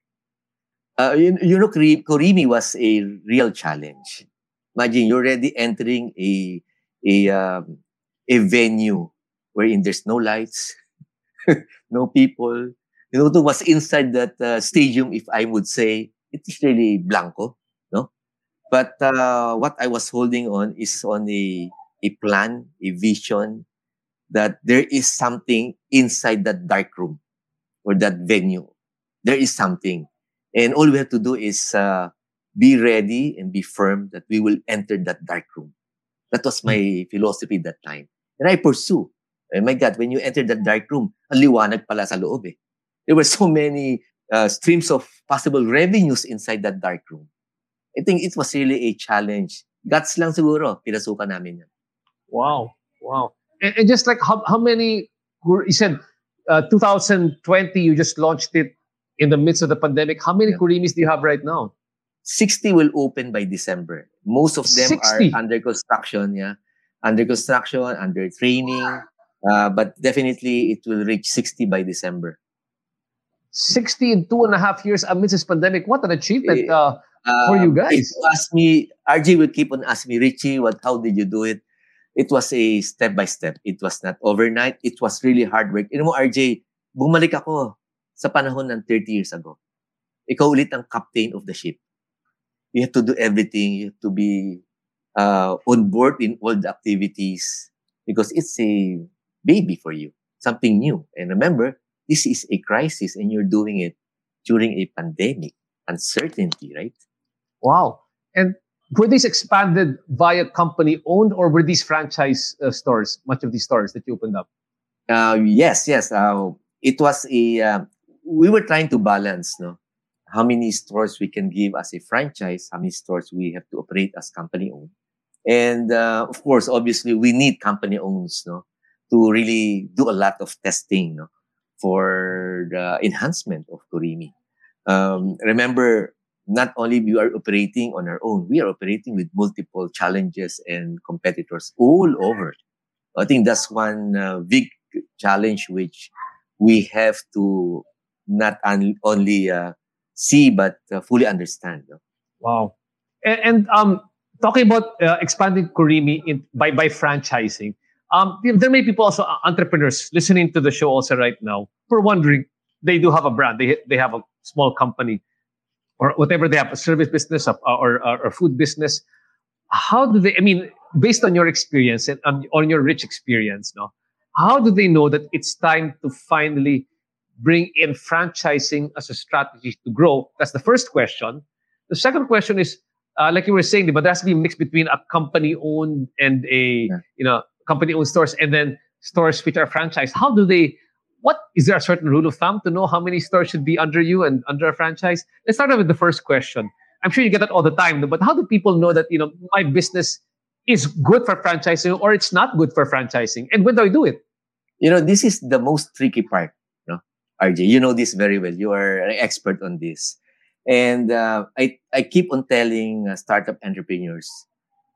Uh, you, you know, Kuri- Kurimi was a real challenge. Imagine you're already entering a a um, a venue wherein there's no lights, <laughs> no people. You know, what's inside that uh, stadium, if I would say, it is really blanco, no? But uh, what I was holding on is on a a plan, a vision that there is something inside that dark room or that venue. There is something. And all we have to do is uh, be ready and be firm that we will enter that dark room. That was my philosophy that time. And I pursue. Oh my God, when you enter that dark room, ang liwanag pala sa loob eh. There were so many uh, streams of possible revenues inside that dark room. I think it was really a challenge. Guts lang siguro, pinasukan namin yan. Wow, wow. And, and just like how, how many, you said uh, 2020, you just launched it in the midst of the pandemic. How many Yeah. Kurimis do you have right now? 60 will open by December. Most of them 60? are under construction, yeah. Under construction, under training. Uh, but definitely it will reach 60 by December. 60 in two and a half years amidst this pandemic. What an achievement. Eh, Uh, For you Um, guys. Ask me, RJ will keep on asking me, Richie, what, how did you do it? It was a step by step. It was not overnight. It was really hard work. Know mo, RJ, bumalik ako sa panahon ng 30 years ago. Ikaw ulit ang captain of the ship. You have to do everything. You have to be uh, on board in all the activities because it's a baby for you, something new. And remember, this is a crisis and you're doing it during a pandemic, uncertainty, right? wow. And were these expanded via company owned or were these franchise uh, stores, much of these stores that you opened up? Uh, yes, yes. Uh, it was a uh, we were trying to balance, no, how many stores we can give as a franchise, how many stores we have to operate as company owned, and uh, of course, obviously, we need company owns, no, to really do a lot of testing, no, for the enhancement of Kurimi. Um, remember, not only we are operating on our own, we are operating with multiple challenges and competitors all over. I think that's one uh, big challenge which we have to not un- only uh, see but uh, fully understand. no? Wow. And, and um, talking about uh, expanding Kurimi in, by by franchising, um, there may be people also uh, entrepreneurs listening to the show also right now who are wondering they do have a brand, they they have a small company or whatever they have, a service business uh, or or, or food business. How do they? I mean, based on your experience and on, on your rich experience, no, how do they know that it's time to finally bring in franchising as a strategy to grow? That's the first question. The second question is, uh, like you were saying, but there has to be a mix between a company owned and a Yeah. you know company owned stores and then stores which are franchise. How do they? What is there a certain rule of thumb to know how many stores should be under you and under a franchise? Let's start out with the first question. I'm sure you get that all the time, but how do people know that you know my business is good for franchising or it's not good for franchising? And when do I do it? You know, this is the most tricky part, no? RJ, you know this very well. You are an expert on this. And uh, I, I keep on telling uh, startup entrepreneurs,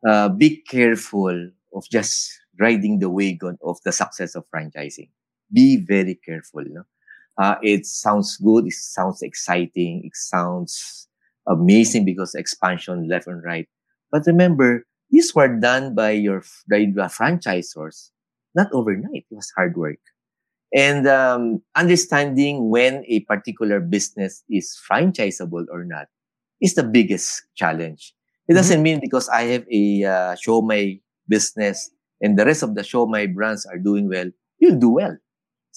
uh, be careful of just riding the wagon of the success of franchising. Be very careful. No? Uh, it sounds good. It sounds exciting. It sounds amazing because expansion left and right. But remember, these were done by your by the franchisors, not overnight. It was hard work. And um, understanding when a particular business is franchisable or not is the biggest challenge. It doesn't mean because I have a uh, show my business and the rest of the show my brands are doing well, you'll do well.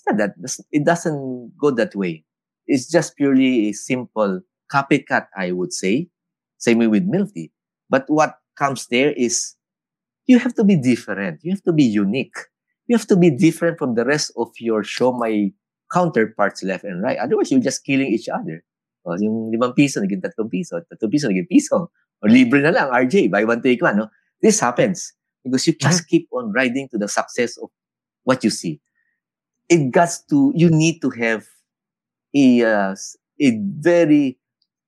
Not that. It doesn't go that way. It's just purely a simple copycat, I would say. Same way with milk tea. But what comes there is you have to be different. You have to be unique. You have to be different from the rest of your show my counterparts left and right. Otherwise, you're just killing each other. O, yung limang piso, naging tatlong piso. Tatlong piso, naging piso. O libre na lang, RJ, buy one, take one. No? This happens because you just mm-hmm. keep on riding to the success of what you see. It got to, you need to have a, uh, a very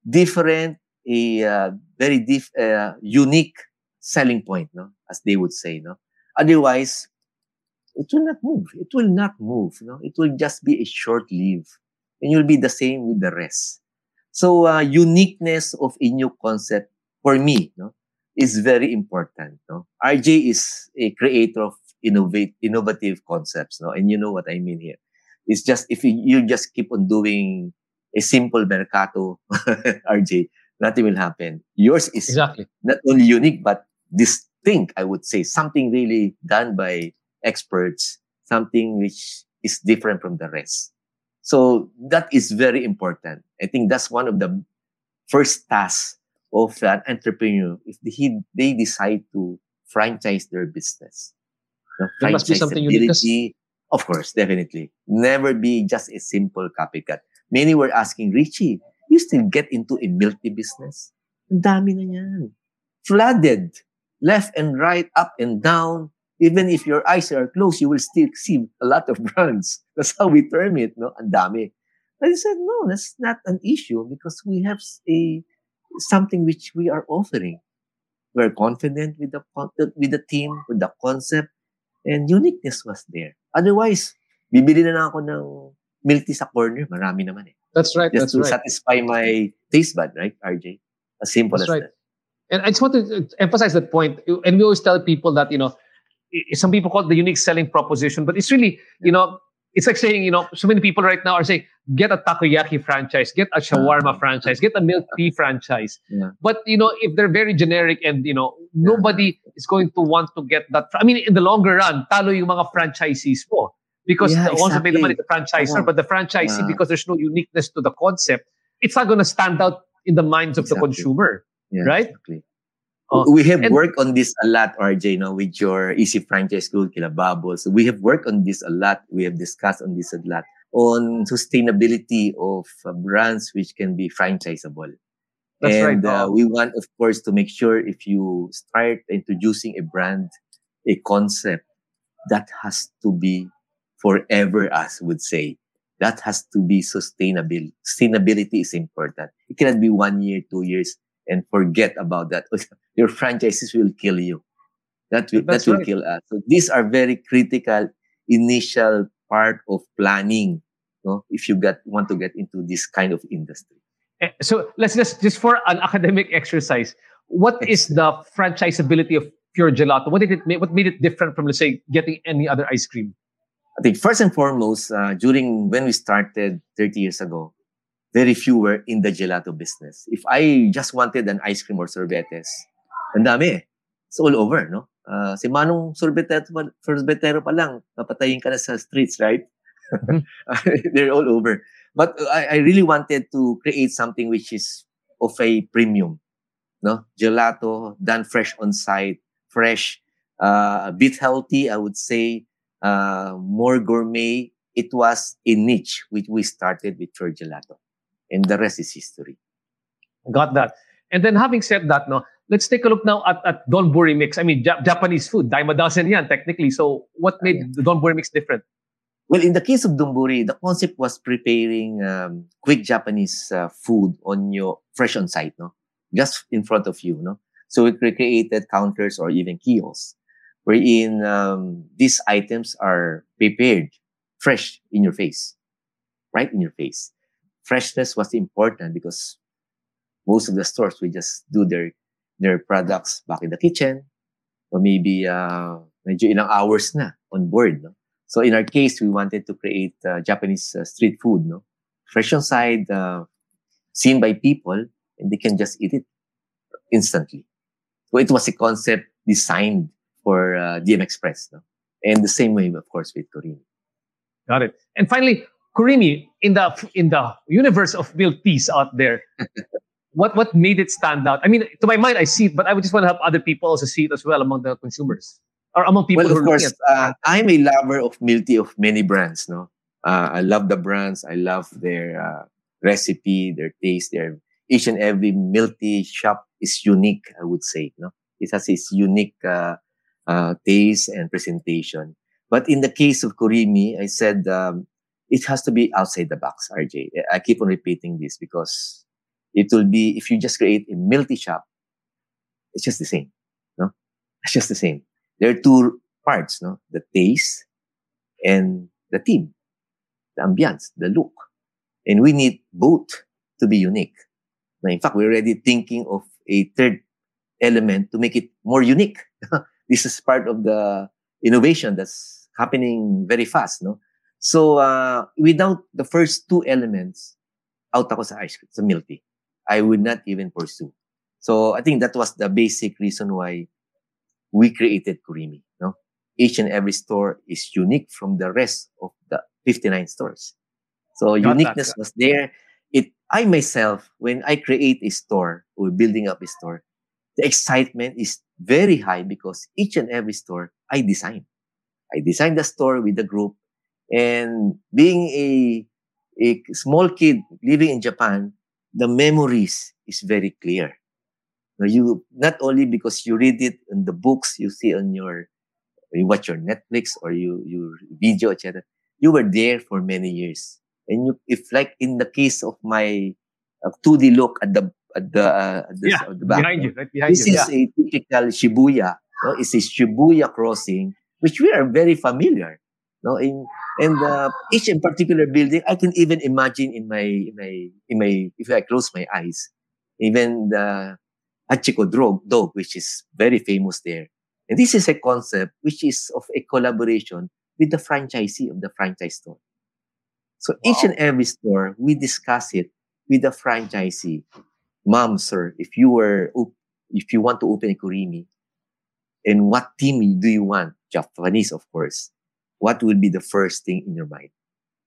different, a uh, very dif- uh, unique selling point, no? As they would say, no? Otherwise, it will not move. It will not move, no? It will just be a short live. And you'll be the same with the rest. So, uh, uniqueness of a new concept, for me, no? Is very important, no? RJ is a creator of innovate, innovative concepts, no? And you know what I mean here. It's just, if you, you just keep on doing a simple mercato, <laughs> RJ, nothing will happen. Yours is Exactly. not only unique but distinct i would say something really done by experts something which is different from the rest so that is very important i think that's one of the first tasks of an entrepreneur if he, they decide to franchise their business The There must be something unique, of course definitely never be just a simple copycat many were asking richie you still get into a tea business ang dami na yan flooded left and right, up and down. Even if your eyes are closed, you will still see a lot of <laughs> brands. That's how we term it, no? Ang dami. But I said, no, that's not an issue because we have a something which we are offering. We're confident with the with the team, with the concept, and uniqueness was there. Otherwise, bibili na lang ako ng milk tea sa corner. Marami naman eh. That's right. Just That's to right. satisfy my taste bud, right, RJ? As simple That's as right. that. And I just want to emphasize that point. And we always tell people that, you know, some people call it the unique selling proposition, but it's really, you know, it's like saying, you know, so many people right now are saying, get a takoyaki franchise, get a shawarma franchise, get a milk tea franchise. Yeah. But, you know, if they're very generic and, you know, nobody is going to want to get that. I mean, in the longer run, talo yung mga franchisees mo. Because Yeah, the ones that made the money, the exactly. franchisor, but the franchisee, Yeah. because there's no uniqueness to the concept, it's not going to stand out in the minds of the Exactly. consumer. Yeah, Right? Exactly. Oh, we have and- worked on this a lot, RJ, no, with your Easy Franchise School, Kila Bubbles. We have worked on this a lot. We have discussed on this a lot. on sustainability of uh, brands which can be franchisable. That's and right. uh, Oh. we want, of course, to make sure if you start introducing a brand, a concept, that has to be forever, as would say. That has to be sustainable. Sustainability is important. It cannot be one year, two years, and forget about that. <laughs> Your franchises will kill you. That will, That's that will right. kill us. So these are very critical initial part of planning. No, if you get want to get into this kind of industry. Eh, So let's just just for an academic exercise, what is the franchisability of Fior Gelato? What did it make, what made it different from let's say getting any other ice cream? I think first and foremost, uh, during when we started 30 years ago, very few were in the gelato business. If I just wanted an ice cream or sorbetes, ang dami eh. It's all over, no? Uh, si Manong sorbetero sorbetero pa lang, papatayin ka na sa streets, right? <laughs> They're all over. But uh, I, I really wanted to create something which is of a premium, no? Gelato done fresh on site, fresh, uh, a bit healthy, I would say, uh, more gourmet. It was a niche which we started with Pure Gelato. And the rest is history. Got that. And then having said that, no, let's take a look now at, at Donburi mix. I mean, Ja- Japanese food, dime a dozen yan technically. So what made the Donburi mix different? Well, in the case of Donburi, the concept was preparing um, quick Japanese uh, food on your fresh on site, no, just in front of you, no. So we created counters or even kiosks, wherein um, these items are prepared fresh in your face, right in your face. Freshness was important because most of the stores will just do their their products back in the kitchen, or maybe uh, medyo ilang hours na on board, no. So in our case, we wanted to create uh, Japanese uh, street food, no? Fresh on side, uh, seen by people, and they can just eat it instantly. So it was a concept designed for uh, DM Express, no? And the same way, of course, with Korean. Got it. And finally, Kurimi, in the in the universe of milk teas out there, <laughs> what what made it stand out? I mean, to my mind, I see it, but I would just want to help other people also see it as well among the consumers or among people well, who of are course, uh, I'm a lover of milk tea of many brands, no? Uh, I love the brands. I love their uh, recipe, their taste, their each and every milk tea shop is unique, I would say, no? It has its unique uh, uh, taste and presentation. But in the case of Kurimi, I said um, it has to be outside the box, RJ. I keep on repeating this because it will be, if you just create a multi shop, it's just the same, no? It's just the same there are two parts, no? The taste and the team, the ambience, the look. And we need both to be unique. Now, in fact, we're already thinking of a third element to make it more unique. <laughs> this is part of the innovation that's happening very fast, no? So, uh, without the first two elements, out ako sa ice cream, sa milk tea. I would not even pursue. So, I think that was the basic reason why we created Kurimi. No, each and every store is unique from the rest of the 59 stores. So Got uniqueness was there. It I myself, when I create a store or building up a store, the excitement is very high because each and every store I design. I design the store with the group, and being a a small kid living in Japan, the memories is very clear. Now, you not only because you read it in the books you see on your you watch your Netflix or you you video etc. You were there for many years, and you if like in the case of my uh, 2D look at the at the uh, at the, yeah, at the back, behind you, right behind this you. is yeah. a typical Shibuya. No? It's a Shibuya crossing, which we are very familiar. No, in and uh, each in particular building, I can even imagine in my in my in my if I close my eyes, even the Hachiko dog, dog, which is very famous there. And this is a concept which is of a collaboration with the franchisee of the franchise store. So each and every store, we discuss it with the franchisee. Mom, sir, if you were, if you want to open a Kurimi, and what team do you want? Japanese, of course. What will be the first thing in your mind?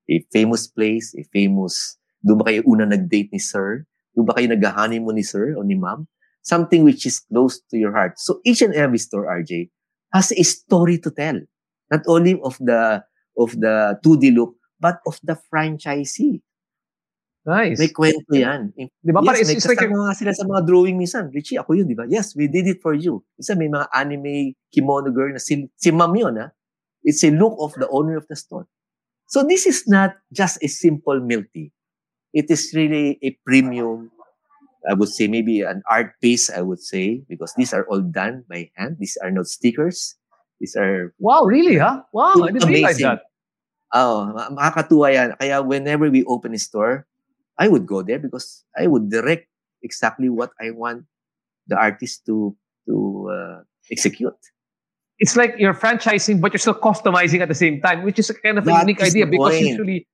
A famous place, a famous, doon ba kayo una nag-date ni sir? Doon ba kayo nag-honeymoon ni sir o ni ma'am? Something which is close to your heart. So each and every store, RJ, has a story to tell. Not only of the of the 2D look, but of the franchisee. Nice. May kwento yan. Di ba? Yes, it's, may it's like, nga sila sa mga drawing minsan. Richie, ako yun, di ba? Yes, we did it for you. Isa may mga anime kimono girl na si, si ma'am yun, ha? It's a look of the owner of the store. So this is not just a simple milk tea. It is really a premium, I would say maybe an art piece, I would say, because these are all done by hand. These are not stickers. These are wow, really, huh? Wow, I didn't realize Amazing. that. Oh, ma- makakatuwa yan. Kaya whenever we open a store, I would go there because I would direct exactly what I want the artist to to uh, execute. It's like you're franchising, but you're still customizing at the same time, which is a kind of a That unique is idea because point. usually,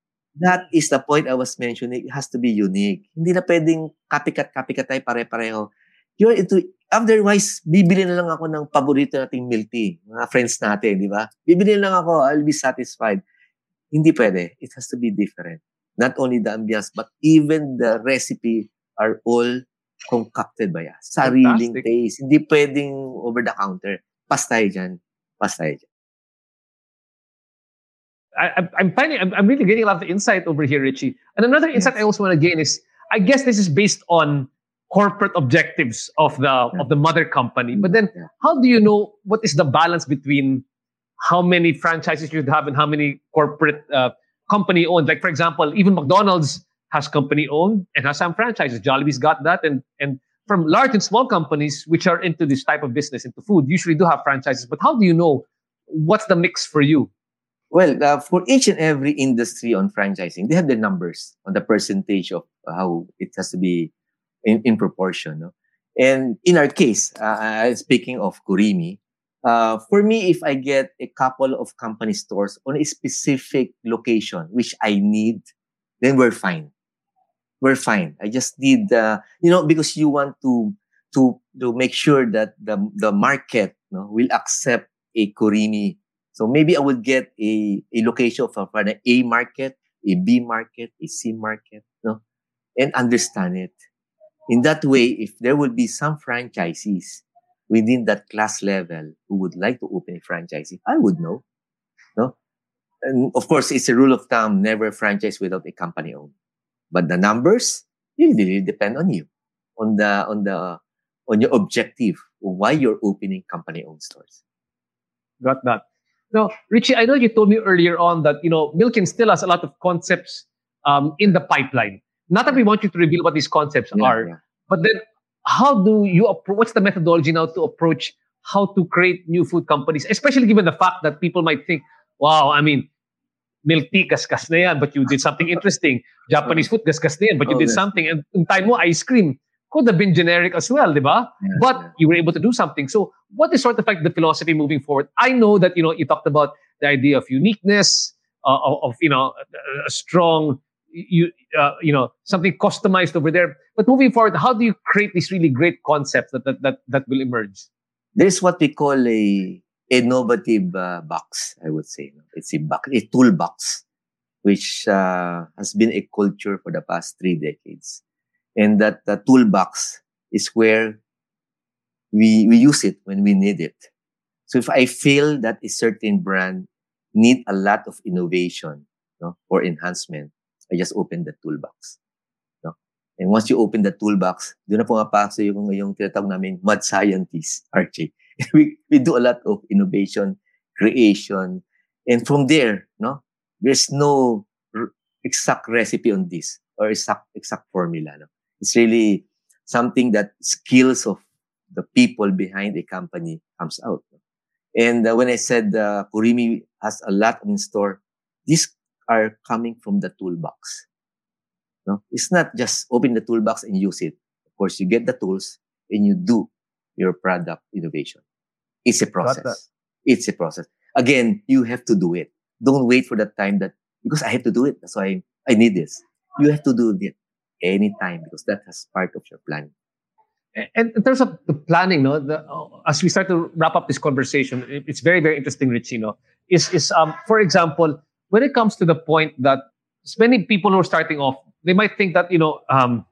That is the point I was mentioning. It has to be unique. Hindi na pwedeng copycat-copycat tayo pare-pareho. You're into, otherwise, bibili na lang ako ng paborito nating milk tea. Mga friends natin, di ba? Bibili na lang ako, I'll be satisfied. Hindi pwede. It has to be different. Not only the ambience, but even the recipe are all concocted by us. Sariling Fantastic. taste. Hindi pwedeng over the counter. Pas tayo dyan. Pas tayo dyan. I, I'm- finding, I'm, I'm really getting a lot of insight over here, Richie. And another insight I also want to gain is, I guess this is based on corporate objectives of the of the mother company. But then, Yeah. how do you know what is the balance between how many franchises you have and how many corporate uh, company owned? Like for example, even McDonald's has company owned and has some franchises. Jollibee's got that, and and from large and small companies which are into this type of business, into food, usually do have franchises. But how do you know what's the mix for you? Well, uh, for each and every industry on franchising, they have the numbers on the percentage of how it has to be in, in proportion. No? And in our case, uh, speaking of Kurimi, uh, for me, if I get a couple of company stores on a specific location, which I need, then we're fine. We're fine. I just need, uh, you know, because you want to to to make sure that the the market no, will accept a Kurimi so maybe I would get a, a location for, for an A market, a B market, a C market, no? and understand it. In that way, if there would be some franchisees within that class level who would like to open a franchise, I would know. No? And of course, it's a rule of thumb, never franchise without a company owned. But the numbers, will really depend on you, on the, on the, on your objective, why you're opening company owned stores. Got that. Now, Richie, I know you told me earlier on that you know Milkin still has a lot of concepts um, in the pipeline. Not that we want you to reveal what these concepts Yeah, are, yeah. but then how do you appro- what's the methodology now to approach how to create new food companies, especially given the fact that people might think, wow, I mean, milk tea, kaskas na yan, but you did something interesting. Japanese food, kaskas na yan, but you did yes. something. And in time mo, ice cream could have been generic as well, di ba? Yeah, but yeah. you were able to do something. So, what is sort of like the philosophy moving forward? I know that you know you talked about the idea of uniqueness, uh, of, of you know a, a strong, you uh, you know something customized over there. But moving forward, how do you create these really great concepts that that that, that will emerge? there's what we call a innovative uh, box, I would say. It's a box, a toolbox, which uh, has been a culture for the past three decades. And that the toolbox is where we, we use it when we need it. So if I feel that a certain brand need a lot of innovation no, for enhancement, I just open the toolbox. No? And once you open the toolbox, doon na pumapasok yung, yung tinatawag namin mad scientist, <laughs> RJ. <laughs> we, we do a lot of innovation, creation. And from there, no, there's no r- exact recipe on this or exact, exact formula. No? It's really something that skills of the people behind a company comes out. no? And uh, when I said uh, Kurimi has a lot in store, these are coming from the toolbox. No, it's not just open the toolbox and use it. Of course, you get the tools and you do your product innovation. It's a process. It's a process. Again, you have to do it. Don't wait for that time that because I have to do it. That's why I need this. You have to do it anytime because that has part of your plan. And in terms of the planning, no, the, uh, as we start to wrap up this conversation, it- it's very, very interesting, Richie. No, is is um, for example, when it comes to the point that many people who are starting off, they might think that you know, um,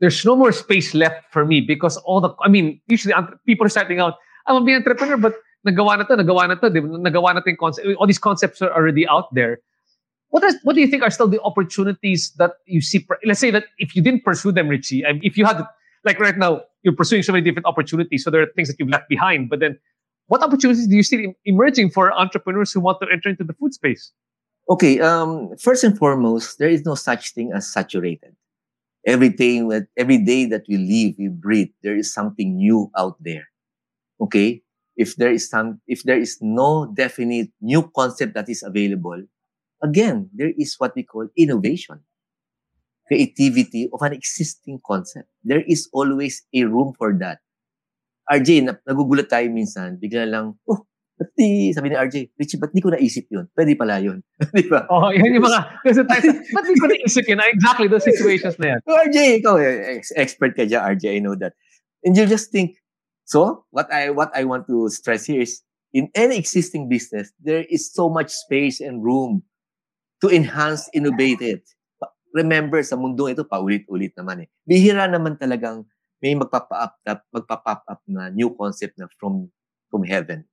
there's no more space left for me because all the, I mean, usually people are starting out. I'm a entrepreneur, but nagawa na to, nagawa na to, nagawa na to concept. All these concepts are already out there. what is what do you think are still the opportunities that you see? Let's say that if you didn't pursue them, Richie, if you had like right now, you're pursuing so many different opportunities, so there are things that you've left behind. But then, what opportunities do you see emerging for entrepreneurs who want to enter into the food space? Okay, um, first and foremost, there is no such thing as saturated. Everything that every day that we live, we breathe, there is something new out there. Okay, if there is some, if there is no definite new concept that is available, again, there is what we call innovation, creativity of an existing concept. There is always a room for that. RJ, nagugulat tayo minsan, bigla lang, oh, Ba't di, sabi ni RJ, Richie, ba't di ko naisip yun? Pwede pala yun. <laughs> di ba? Oo, oh, yun yung mga, <laughs> kasi tayo, ba't di ko naisip yun? Exactly, those situations na yan. <laughs> RJ, ikaw, eh, expert ka dyan, RJ, I know that. And you just think, so, what I, what I want to stress here is, in any existing business, there is so much space and room to enhance, innovate it. Remember, sa mundong ito, paulit-ulit naman eh. Bihira naman talagang may magpapa-up, magpapa-pop up na new concept na from from heaven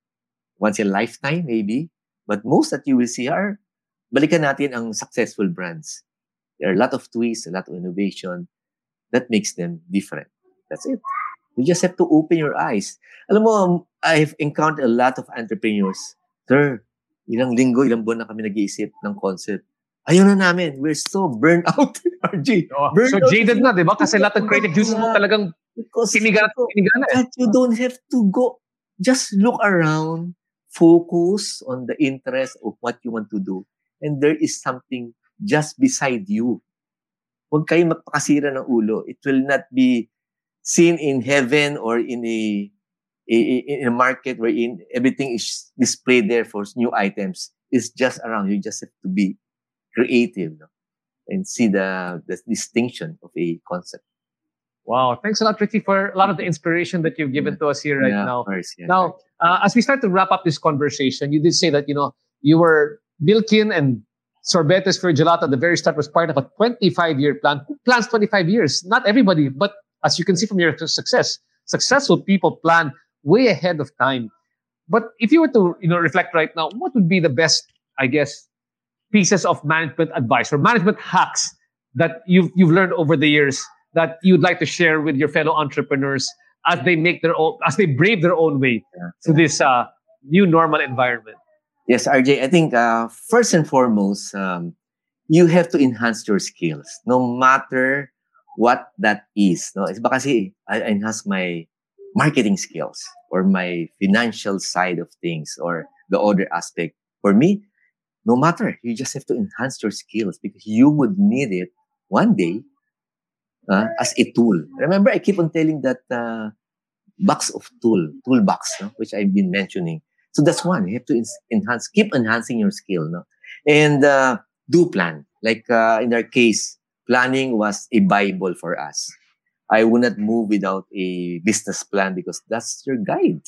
once in a lifetime maybe. But most that you will see are, balikan natin ang successful brands. There are a lot of twists, a lot of innovation that makes them different. That's it. You just have to open your eyes. Alam mo, I've encountered a lot of entrepreneurs. Sir, ilang linggo, ilang buwan na kami nag-iisip ng concept. Ayaw na namin. We're so burned out, <laughs> RG. Oh, so out. jaded na, di ba? Kasi lahat ng creative juices mo talagang sinigan at sinigan eh. you don't have to go. Just look around focus on the interest of what you want to do. And there is something just beside you. Huwag kayo magpakasira ng ulo. It will not be seen in heaven or in a, a, in a market wherein everything is displayed there for new items. It's just around. You just have to be creative no? and see the, the distinction of a concept. Wow. Thanks a lot, Richie, for a lot of the inspiration that you've given to us here right yeah, now. Course, yeah, now, uh, as we start to wrap up this conversation, you did say that, you know, you were Milkin and Sorbetes Fior Gelato at the very start was part of a 25 year plan. Who plans 25 years? Not everybody, but as you can see from your success, successful people plan way ahead of time. But if you were to, you know, reflect right now, what would be the best, I guess, pieces of management advice or management hacks that you've, you've learned over the years that you'd like to share with your fellow entrepreneurs as they make their own, as they brave their own way yeah. to this uh, new normal environment? Yes, RJ, I think uh, first and foremost, um, you have to enhance your skills, no matter what that is. No, it's because I enhance my marketing skills or my financial side of things or the other aspect. For me, no matter, you just have to enhance your skills because you would need it one day uh, as a tool. Remember, I keep on telling that uh, box of tool, toolbox, no? which I've been mentioning. So that's one. You have to enhance, keep enhancing your skill, no? and uh, do plan. Like uh, in our case, planning was a bible for us. I would not move without a business plan because that's your guide.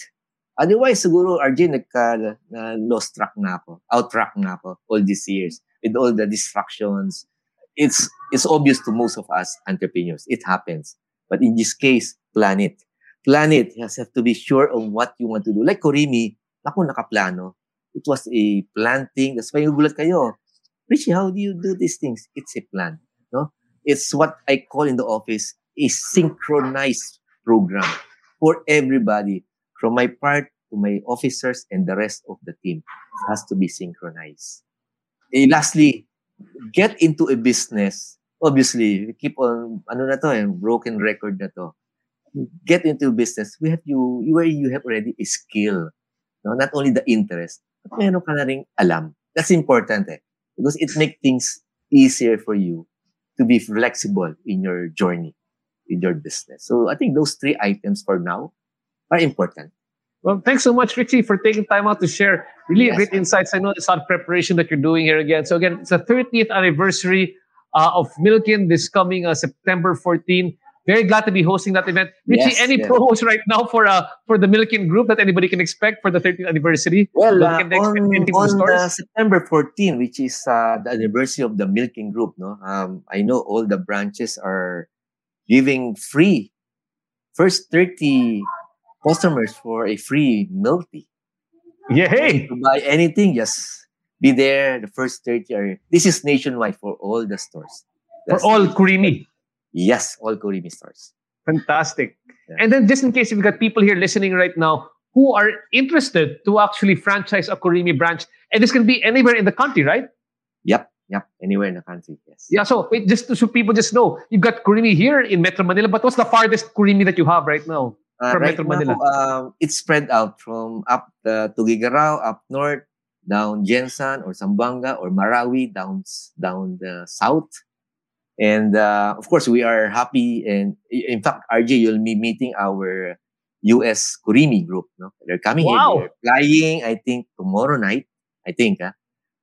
Otherwise, siguro, RJ, nagka, na lost track na ako, out track na ako all these years with all the distractions, it's it's obvious to most of us entrepreneurs. It happens. But in this case, plan it. Plan it. You have to be sure on what you want to do. Like Korimi, ako nakaplano. It was a planting. That's why nagulat kayo. Richie, how do you do these things? It's a plan. No? It's what I call in the office a synchronized program for everybody. From my part to my officers and the rest of the team. It has to be synchronized. And lastly, get into a business, obviously, we keep on, ano na to, eh, broken record na to. Get into business, we have you, you have already a skill. No? Not only the interest, but meron ka na rin alam. That's important eh. Because it makes things easier for you to be flexible in your journey, in your business. So I think those three items for now are important. Well, thanks so much, Richie, for taking time out to share really yes. great insights. I know it's on preparation that you're doing here again. So again, it's the 30th anniversary uh, of Milkin this coming uh, September 14. Very glad to be hosting that event. Richie, yes, any yes. promos right now for uh, for the Milkin group that anybody can expect for the 30th anniversary? Well, uh, on, on September 14, which is uh, the anniversary of the Milkin group, no, um, I know all the branches are giving free first 30 customers for a free milk tea. Yeah, hey. To buy anything, just be there. The first 30 are, this is nationwide for all the stores. For all Kurimi. Yes, all Kurimi stores. Fantastic. Yeah. And then just in case you've got people here listening right now who are interested to actually franchise a Kurimi branch, and this can be anywhere in the country, right? Yep. Yep, anywhere in the country. Yes. Yeah. So wait, just to, so people just know, you've got Kurimi here in Metro Manila, but what's the farthest Kurimi that you have right now uh, from right Metro now, Manila? Um, it's spread out from up uh, to Gigarao, up north, down GenSan or Zamboanga or Marawi, down down the south. And uh, of course, we are happy. And in fact, RJ, you'll be meeting our US Kurimi group. No? They're coming wow. here. They're flying, I think, tomorrow night. I think. Huh?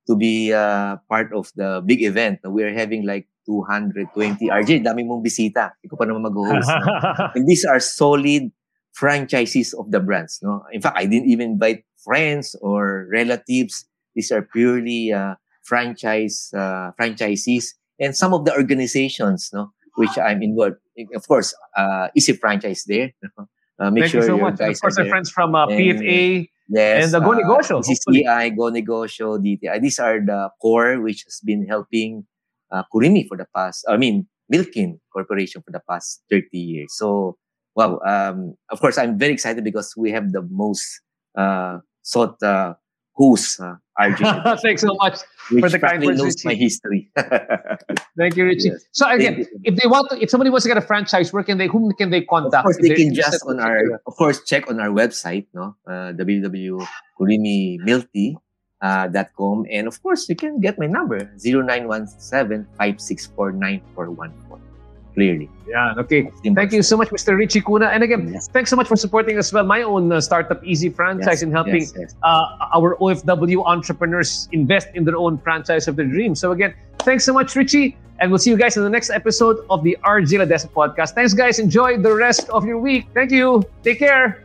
to be uh, part of the big event. We're having like 220. RJ, dami mong bisita. Ikaw pa naman mag-host. no? <laughs> and these are solid franchises of the brands. No? In fact, I didn't even invite friends or relatives. These are purely uh, franchise uh, franchisees and some of the organizations no, which I'm involved. Of course, uh, Easy Franchise there. <laughs> Uh, make Thank sure you so much. Of course, our friends from uh, PFA, Yes. And the Go Negosyo. Uh, CCI, Go Negosyo, DTI. These are the core which has been helping uh, Kurimi for the past, I mean, Milkin Corporation for the past 30 years. So, wow. Um, of course, I'm very excited because we have the most uh, sought uh, who's uh, RJ. <laughs> Thanks so much for the kind words, knows my history. <laughs> Thank you, Richie. Yes. So again, if they want to, if somebody wants to get a franchise, where can they, whom can they contact? Of course, they can just on our, of course, check on our website, no, uh. Uh, .com. and of course, you can get my number 0917 564 9414 clearly. Yeah, okay. Thank you so much, Mr. Richie Cuna. And again, yes. thanks so much for supporting as well my own uh, startup Easy franchise yes, and helping yes, uh, our OFW entrepreneurs invest in their own franchise of their dreams. So again, thanks so much, Richie. And we'll see you guys in the next episode of the RJ Ledesma podcast. Thanks, guys. Enjoy the rest of your week. Thank you. Take care.